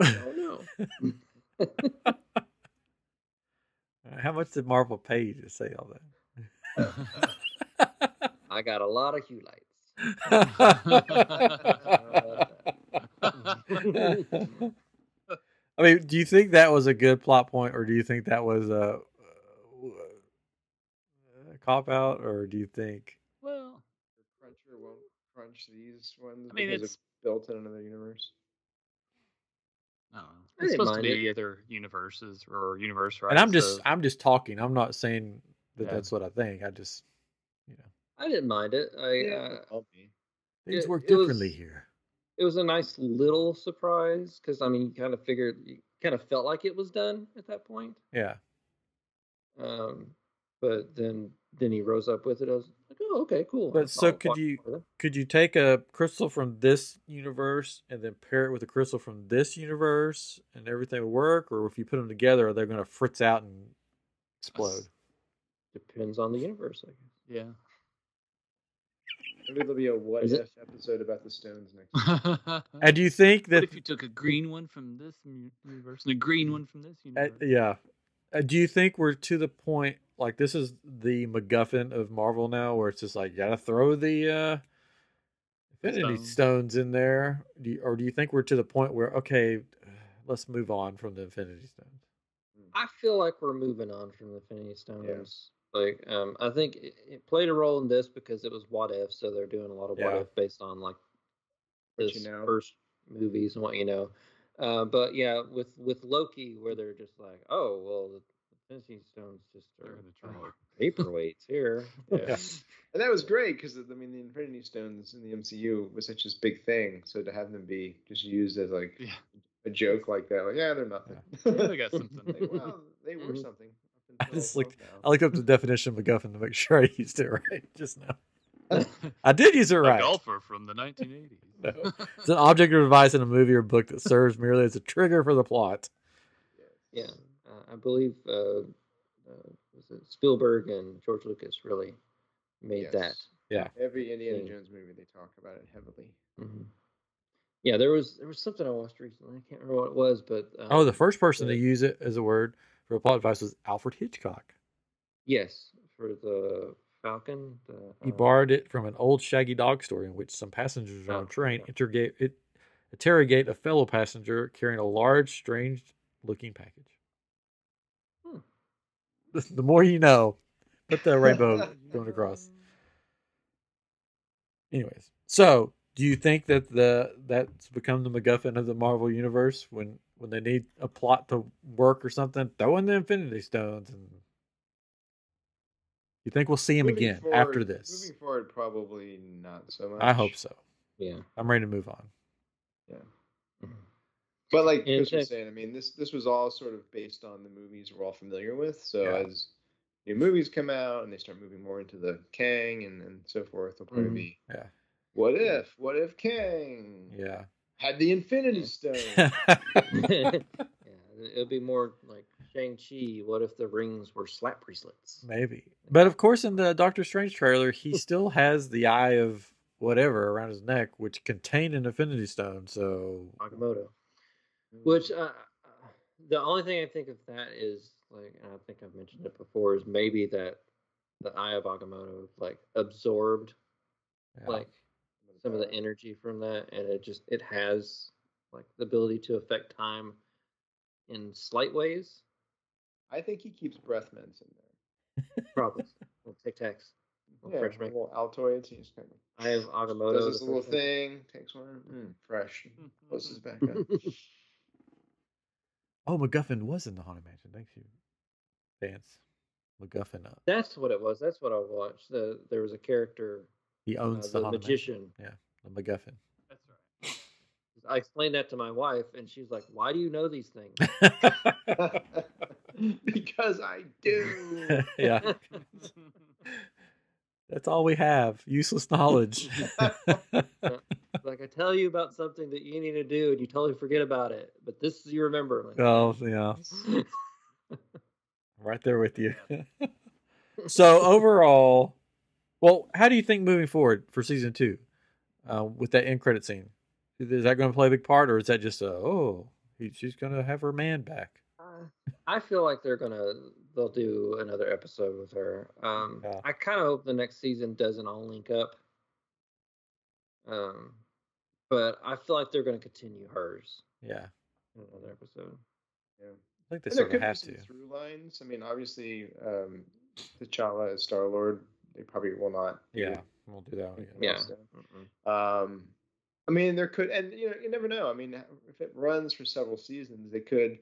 I don't know. [LAUGHS] How much did Marvel pay you to say all that? [LAUGHS] I got a lot of hue lights. [LAUGHS] I mean, do you think that was a good plot point, or do you think that was a, a cop out, or do you think? well, Cruncher won't crunch these ones I mean, because it's- it's built in another universe. I don't know. I It's didn't supposed to mind be it. either universes or universe, right? And I'm just, So- I'm just talking. I'm not saying that Yeah. that's what I think. I just, you know, I didn't mind it. I uh, things It- work it was- differently here. it was a nice little surprise because I mean, you kind of figured, you kind of felt like it was done at that point. Yeah, Um, but then then he rose up with it. I was like, oh, okay, cool. But so could you- more of it. could you take a crystal from this universe and then pair it with a crystal from this universe, and everything would work? Or if you put them together, are they going to fritz out and explode? Depends on the universe, I guess. yeah. Maybe there'll be a what Is it- if episode about the stones next. [LAUGHS] what And do you think that? if you took a green one from this universe and a green one from this Uh, universe? yeah. Uh, do you think we're to the point like this is the MacGuffin of Marvel now, where it's just like you gotta throw the uh, Infinity Stones. Stones in there, do you, or do you think we're to the point where okay, [SIGHS] let's move on from the Infinity Stones? I feel like we're moving on from the Infinity Stones. Like, um, I think it, it played a role in this because it was what if, so they're doing a lot of what Yeah. if based on like What this you know. first movies and what you know. Uh, but yeah, with with Loki, where they're just like, oh well, the Infinity Stones just They're are gonna try. uh, paperweights here. [LAUGHS] [LAUGHS] Yeah. And that was great because I mean the Infinity Stones in the MCU was such a big thing. So to have them be just used as like Yeah. a joke like that, like yeah, they're nothing. Yeah, they got [LAUGHS] something. Like, well, they were Mhm. something. I just looked- now. I looked up the definition of MacGuffin to make sure I used it right just now. I did use it A right. golfer from the 1980s. No. It's an object or device in a movie or book that serves merely as a trigger for the plot. Yeah, I believe uh, uh, was it Spielberg and George Lucas really made Yes. Yeah. Every Indiana thing. Jones movie, they talk about it heavily. that. hmm Yeah, there was there was something I watched recently. I can't remember what it was, but um, Oh, the first person to use it as a word for a plot device was Alfred Hitchcock. yes for the Falcon. The, He um, borrowed it from an old Shaggy Dog story in which some passengers on Oh, a train yeah. interrogate it, interrogate a fellow passenger carrying a large, strange-looking package. The, [LAUGHS] the more you know. Put the rainbow [LAUGHS] going across. Anyways, so do you think that the that's become the MacGuffin of the Marvel universe when when they need a plot to work or something? Throw in the Infinity Stones and You think we'll see him Moving again forward- after this? Moving forward, probably not so much. I hope so. Yeah. I'm ready to move on. Yeah. But like And Chris was saying, I mean, this this was all sort of based on the movies we're all familiar with. So Yeah. as new movies come out and they start moving more into the Kang and, and so forth, they'll probably Mhm. be Yeah. what if? What if Kang Yeah. had the Infinity Stone? [LAUGHS] yeah. It'll be more like Shang Chi. What if the rings were slap bracelets? Maybe. But of course, in the Doctor Strange trailer, he [LAUGHS] still has the eye of whatever around his neck, which contained an Infinity Stone. So Agamotto. Which uh, the only thing I think of that is like, and I think I've mentioned it before, is maybe that the Eye of Agamotto like absorbed yeah. like some of the energy from that, and it just it has like the ability to affect time in slight ways. I think he keeps breath mints in there. Probably. [LAUGHS] Little Tic Tacs. Yeah, Little fresh little Altoids. He just kind of Eye of Agamotto. does this little make. thing, takes one, mm, fresh, [LAUGHS] closes back up. Oh, MacGuffin was in the Haunted Mansion. Thank you, Vance. MacGuffin up. That's what it was. That's what I watched. The there was a character, He uh, owns the, the Haunted magician. Mansion. The MacGuffin. That's right. I explained that to my wife, and she's like, "Why do you know these things?" [LAUGHS] [LAUGHS] because I [LAUGHS] do. yeah. That's all we have. Useless [LAUGHS] knowledge. [LAUGHS] like I tell you about something that you need to do, and you totally forget about it. But this you remember. Like, oh, yeah. [LAUGHS] Right there with you. so overall, well, how do you think moving forward for season two, uh, with that end credit scene? Is that going to play a big part, or is that just a oh, he, she's going to have her man back? I feel like they're gonna they'll do another episode with her. Um, Yeah. I kind of hope the next season doesn't all link up. Um, but I feel like they're gonna continue hers Yeah, another episode. Yeah. I think they And there sort could of be have some to. through lines. I mean, obviously, um, T'Challa as Star Lord, they probably will not. do Yeah, we'll do that one again. Yeah. else. Um, I mean, there could, and you know, you never know. I mean, if it runs for several seasons, they could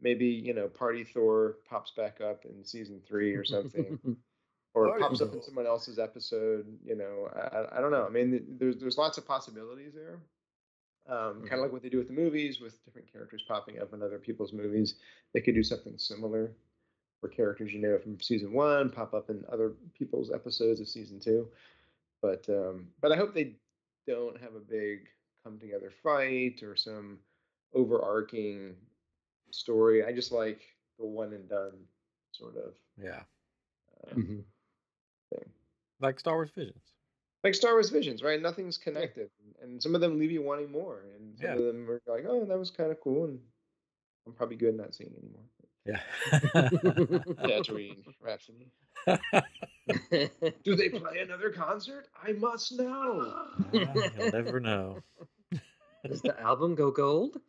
maybe you know, Party Thor pops back up in season three or something, [LAUGHS] or Party pops up in someone else's episode. You know, I, I- I don't know. I mean, there's there's lots of possibilities there. Um, Kind of like what they do with the movies, with different characters popping up in other people's movies. They could do something similar, where characters you know from season one pop up in other people's episodes of season two. But um, but I hope they don't have a big come together fight or some overarching story. I just like the one and done sort of Yeah, uh, Mhm. thing. like Star Wars Visions. Like Star Wars Visions, right? Nothing's connected, and some of them leave you wanting more, and some Yeah. of them are like, "Oh, that was kind of cool," and I'm probably good not seeing anymore. Yeah. [LAUGHS] Tatooine Rhapsody. [LAUGHS] Do they play another concert? I must know. Ah, You'll never know. [LAUGHS] Does the album go gold,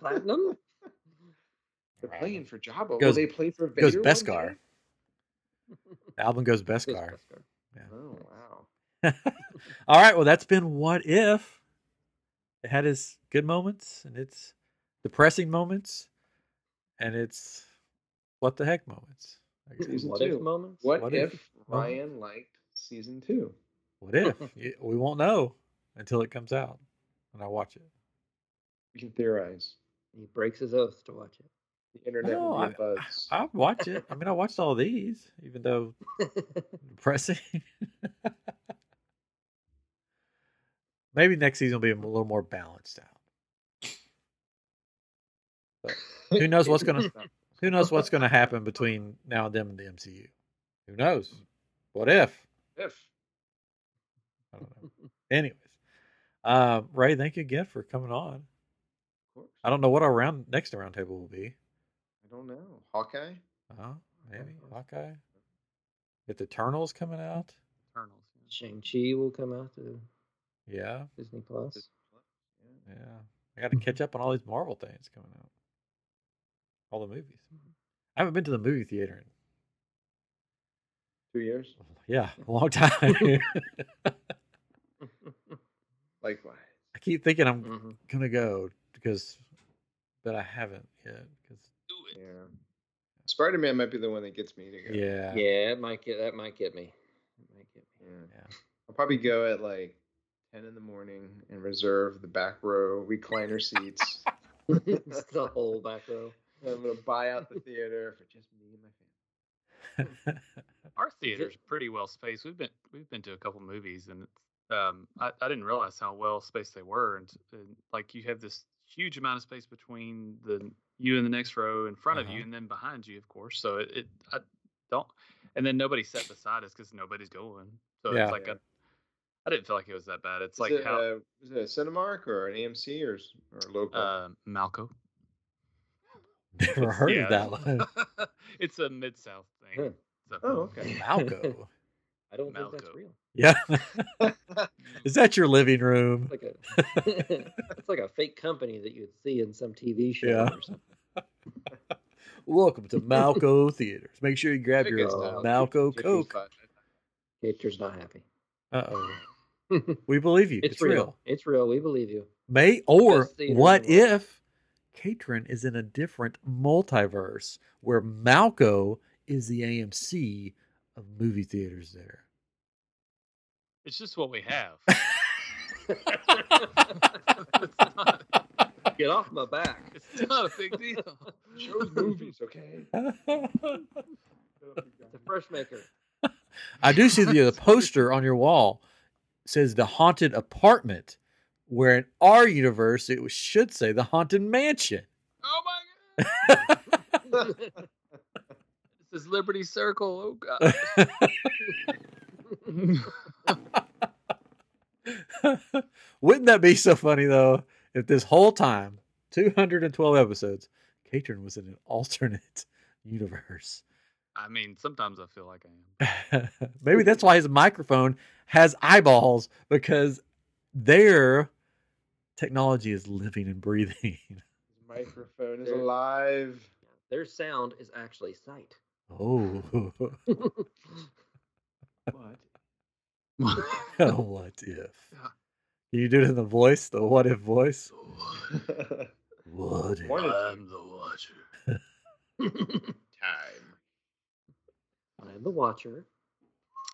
platinum? They're playing for Jabba. Will they play for Vader? Goes one Beskar. day? The album goes [LAUGHS] Goes Beskar. Beskar. Oh wow. [LAUGHS] All right. Well, that's been what if. It had its good moments and its depressing moments, and its what the heck moments. I guess. Season What two. if moments? What, What if, if- Ryan liked season two? What if? [LAUGHS] We won't know until it comes out, and I watch it. We can theorize. He breaks his oath to watch The internet No, will be a buzz. I watch it. I mean, I watched all these, even though [LAUGHS] depressing. [LAUGHS] Maybe next season will be a little more balanced out. But who knows what's gonna [LAUGHS] who knows what's gonna happen between now and then in the MCU? Who knows? What if? if I don't know. Anyways, uh, Ray, thank you again for coming on. of course. I don't know what our round next round table will be. I don't know. Hawkeye. Uh, maybe Hawkeye. If the Eternals coming out, Eternals. yeah. Shang Chi will come out to yeah, Disney Plus. yeah. I got to catch up on all these Marvel things coming out. All the movies. I haven't been to the movie theater in Two years. [LAUGHS] yeah a long time. [LAUGHS] Likewise. I keep thinking I'm Mhm. gonna go because, but I haven't yet. Because Do it. Yeah. Spider Man might be the one that gets me to go. Yeah. Yeah, it might get that might get me. It might get me. Yeah. Yeah. I'll probably go at like ten in the morning and reserve the back row recliner seats. [LAUGHS] it's the whole back row. I'm gonna buy out the theater for just me and my family. [LAUGHS] Our theater's pretty well spaced. We've been we've been to a couple movies, and it's, um, I, I didn't realize how well spaced they were. And, and like you have this huge amount of space between the you and the next row in front of you, Uh-huh. and then behind you, of course. So it, it I don't, and then nobody sat beside us because nobody's going. So Yeah. it's like Yeah. a, I didn't feel like it was that bad. It's Is like it, how uh, is it a Cinemark or an AMC or s- or local? uh, Malco. [LAUGHS] Never heard of that one. [LAUGHS] it's a mid south thing. Huh. So- oh, okay. Malco. [LAUGHS] I don't think that's Malco. real. Yeah. [LAUGHS] Is that your living room? It's like a [LAUGHS] it's like a fake company that you would see in some TV show Yeah. or something. [LAUGHS] Welcome to Malco Theaters. Make sure you grab your uh. Malco Coke. Gator's not happy. Uh oh. We believe you. It's, real. It's real. We believe you. May or Best theater in what if Katrin is in a different multiverse where Malco is the AMC of movie theaters there? It's just what we have. [LAUGHS] Get off my back. it's not a big deal. Shows movies, okay? [LAUGHS] It's a fresh maker. I do see the, the poster on your wall says the haunted apartment, where in our universe it should say the haunted mansion. Oh my god! [LAUGHS] This is Liberty Circle. Oh god. [LAUGHS] Wouldn't that be so funny though if this whole time, 212 episodes, Katrin was in an alternate [LAUGHS] universe? I mean, sometimes I feel like I am. [LAUGHS] Maybe that's why his microphone has eyeballs because their technology is living and breathing. His microphone is There- alive. Their sound is actually sight. Oh, What? [LAUGHS] [LAUGHS] what if? Can you do it in the voice, the what if voice? What [LAUGHS] if? What I'm the watcher. Time. I'm the watcher.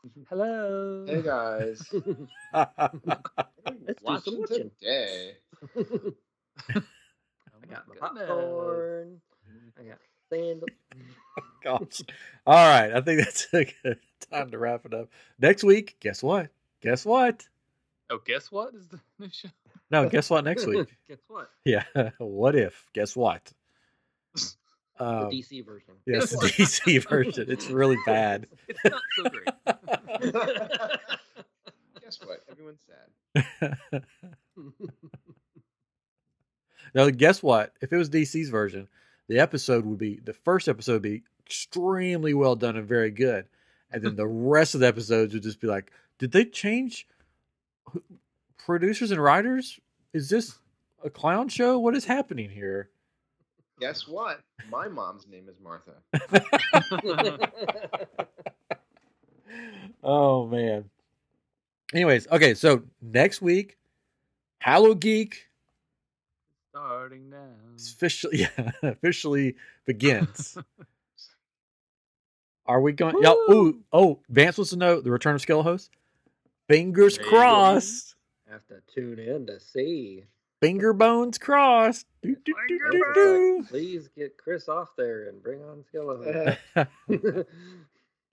Mm-hmm. Hello. Hey guys. Let's do some watching. today. Oh mm-hmm. I got my popcorn. I got sandals. Gosh. All right. I think that's a good time to wrap it up. Next week, guess what? Guess what? Oh, guess what is the new show? No, [LAUGHS] guess what next week? Guess what? Yeah. [LAUGHS] What if? Guess what? The Um, DC version. yes, the what? DC version. It's really bad. [LAUGHS] It's not so great. Guess what? Everyone's sad. now, guess what? If it was DC's version, the episode would be the first episode would be extremely well done and very good, and then the rest of the episodes would just be like, did they change producers and writers? Is this a clown show? What is happening here? Guess what? My mom's name is Martha. [LAUGHS] [LAUGHS] oh man. Anyways, okay, so next week, Hallow Geek Starting now. officially [LAUGHS] yeah, officially begins. Are we going? Yeah. Ooh, oh, Vance wants to know the return of Skell Host. Fingers There crossed. Have to tune in to see. Finger bones crossed. Do, do, do, Finger do, do. Please get Chris off there and bring on Skeleton. [LAUGHS] [LAUGHS]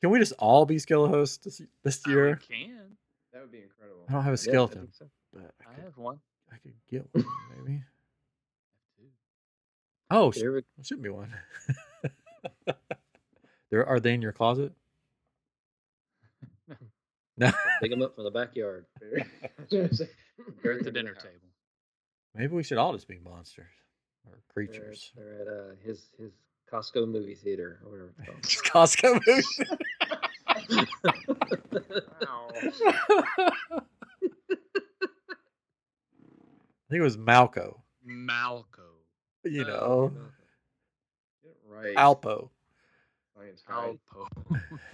Can we just all be Skell Hosts this, this Oh, we year? can. That would be incredible. I don't have a skeleton, but I I could, have one. I could get one maybe. [LAUGHS] Oh, sh- There we- there should be one. There are they in your closet? [LAUGHS] No. Pick them up from the backyard. [LAUGHS] [LAUGHS] They're at the dinner table. Maybe we should all just be monsters or They're, creatures. they're at uh, his his Costco movie theater or whatever it's called. Costco movie. Wow. I think it was Malco. Malco. You Uh, know, Get right. Alpo. Guy.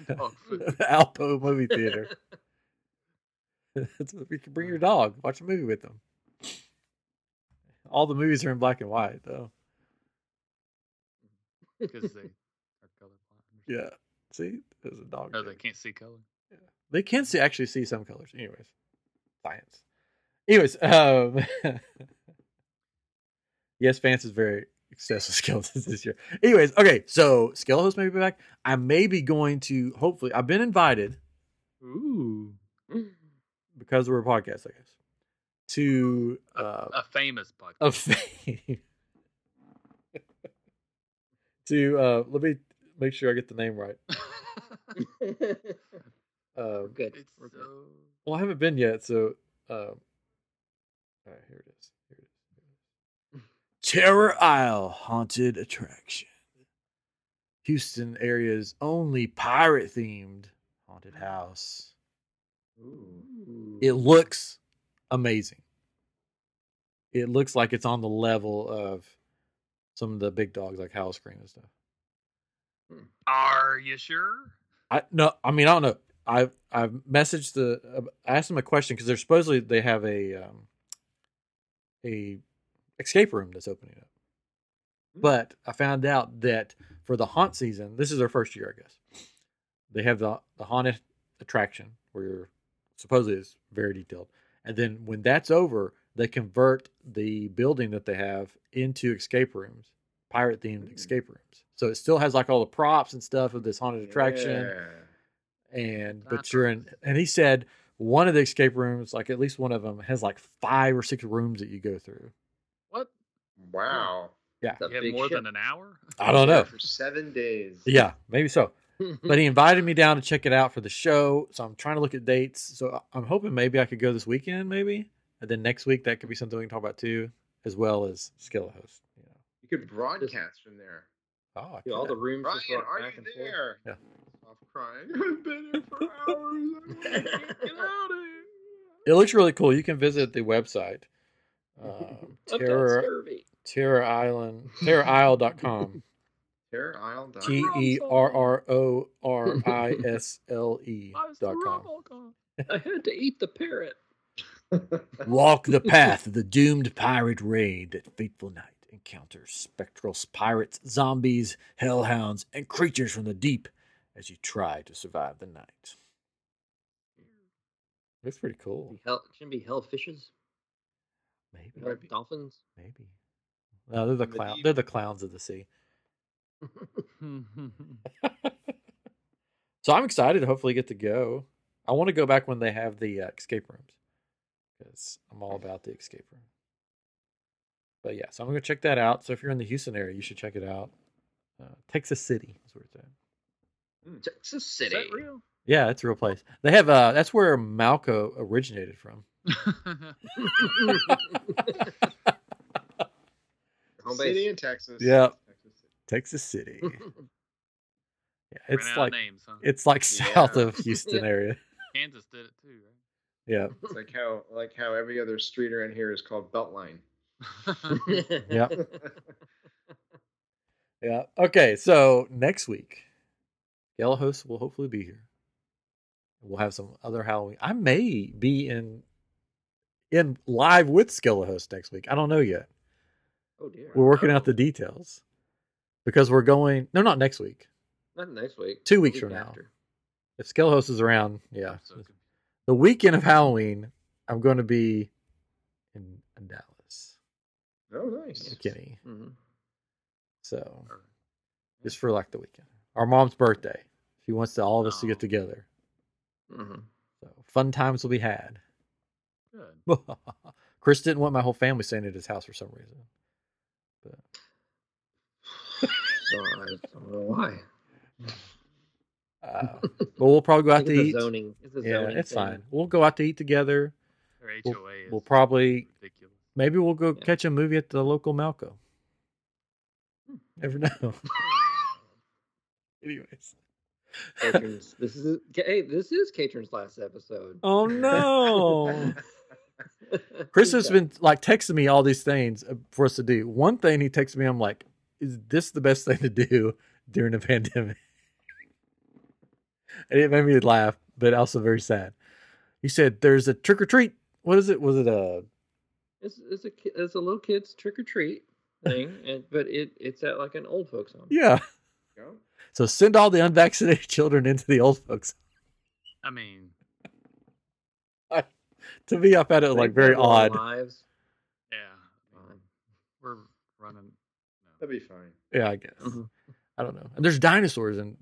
Alpo. Alpo movie theater. [LAUGHS] You can bring your dog, watch a movie with them. All the movies are in black and white, though. [LAUGHS] Because they [LAUGHS] are colorblind. Yeah. See, there's a dog. Oh, they can't see color. They can see actually see some colors. Anyways, science. Anyways, um, yes, Vance is very obsessed with [LAUGHS] skeletons this year. Anyways, okay, so Skeletos may be back. I may be going to. Hopefully, I've been invited Ooh, because we're a podcast, I guess, to uh, a famous podcast. a fame. [LAUGHS] to uh, let me make sure I get the name right. [LAUGHS] Uh, Good. it's good. so. Well, I haven't been yet, so um, all right, here it is. Here it is. Here it is. Terror Isle haunted attraction. Houston area's only pirate themed haunted house. Ooh. It looks amazing. It looks like it's on the level of some of the big dogs like House Scream and stuff. Are you sure? I no, I mean I don't know. I've I've messaged the I asked them a question because they're supposedly they have a um, a escape room that's opening up. But I found out that for the haunt season, this is their first year, I guess. They have the the haunted attraction where you're supposedly it's very detailed, and then when that's over, they convert the building that they have into escape rooms, pirate themed Mm. escape rooms. So it still has like all the props and stuff of this haunted attraction Yeah. and but That's you're in and he said one of the escape rooms like at least one of them has like five or six rooms that you go through? Wow. yeah You have more ship. than an hour? i don't know For seven days. yeah maybe so [LAUGHS] but he invited me down to check it out for the show so i'm trying to look at dates so I- i'm hoping maybe i could go this weekend maybe and then next week that could be something we can talk about too as well as skill host you know You could broadcast from there. oh I Do all the rooms Ryan, just walk are back you and forth. there? Yeah. Stop crying. [LAUGHS] I've been here for hours. I can't get [LAUGHS] out of here. it looks really cool you can visit the website um, I've terror scurvy. Terror island [LAUGHS] terrorisle.com Terror Isle. dot com. E R R O R I S L E [LAUGHS] Why is dot com. I had to eat the parrot. [LAUGHS] Walk the path of the doomed pirate raid that fateful night encounters spectral pirates, zombies, hellhounds, and creatures from the deep as you try to survive the night. That's pretty cool. Be hell, shouldn't be hellfishes Maybe, or dolphins. maybe. No, they're the In clown. They're the clowns of the sea. [LAUGHS] So I'm excited to hopefully get to go. I want to go back when they have the uh, escape rooms because I'm all about the escape room. But yeah, so I'm gonna check that out. So if you're in the Houston area, you should check it out. Uh, Texas City is where it's at. Texas Is City. that real? Yeah, it's a real place. They have uh, that's where Malco originated from. [LAUGHS] [LAUGHS] Home City base. in Texas. Yeah. Texas City. Texas City. [LAUGHS] Yeah, it's Ran like names, huh? it's like south of Houston Yeah. [LAUGHS] area. Kansas did it too, Yeah, [LAUGHS] It's like how like how every other street around here is called Beltline. yeah, yeah. Okay, so next week, Yellow Host will hopefully be here. We'll have some other Halloween. I may be in in live with Skella Host next week. I don't know yet. Oh dear. We're working Oh. out the details because we're going. No, not next week. Not next week. Two weeks week from now. If Skella Host is around, yeah, so the weekend of Halloween, I'm going to be in, in Dallas, Oh, nice. McKinney. Mhm. So Or- just for like the weekend. Our mom's birthday. She wants to all of us to get Oh. together. Mhm. So fun times will be had. Good. [LAUGHS] Chris didn't want my whole family staying at his house for some reason. So I don't know why. Uh, [LAUGHS] but we'll probably go out to it's eat. a zoning. It's a Yeah, zoning it's thing. fine. We'll go out to eat together. Their We'll, HOA is we'll probably ridiculous. maybe we'll go Yeah. catch a movie at the local Malco. Hmm. Never know. [LAUGHS] Anyways. Caitlin's- this is hey, this is Caitlin's last episode. Oh no. [LAUGHS] Chris has been like texting me all these things uh, for us to do. One thing he texted me, I'm like, is this the best thing to do during a [LAUGHS] pandemic? and it made me laugh, but also very sad. He said, "There's a trick or treat. What is it? Was it a? It's, it's a it's a little kids trick or treat thing, [LAUGHS] and but it it's at like an old folks home. Yeah, Go. So send all the unvaccinated [LAUGHS] children into the old folks. I mean, To me, I found it like very They've got long odd. Lives. yeah, I mean, we're running. That'd be fine. Yeah, I guess. Mhm. I don't know. And there's dinosaurs in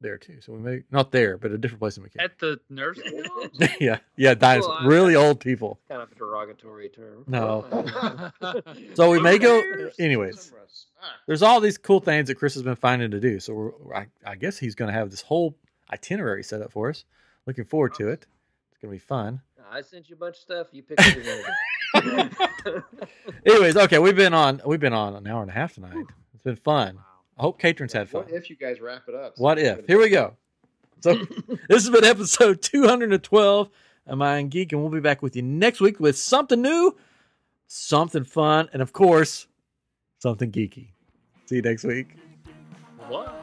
there too. So we may not there, but a different place in McKinney. At the nursing home? [LAUGHS] yeah, yeah, dinosaurs. I- really old people. Kind of a derogatory term. No. [LAUGHS] So we may go. Anyways, some rest. There's all these cool things that Chris has been finding to do. So we're, I, I guess he's going to have this whole itinerary set up for us. Looking forward to it. It's going to be fun. I sent you a bunch of stuff. You picked what you're. [LAUGHS] Anyways, okay, we've been on we've been on an hour and a half tonight. It's been fun. Wow. I hope Catrins had fun. What if you guys wrap it up? What if? Here we go. So [LAUGHS] this has been episode 212 of iamGEEK, and we'll be back with you next week with something new, something fun, and of course, something geeky. See you next week. What?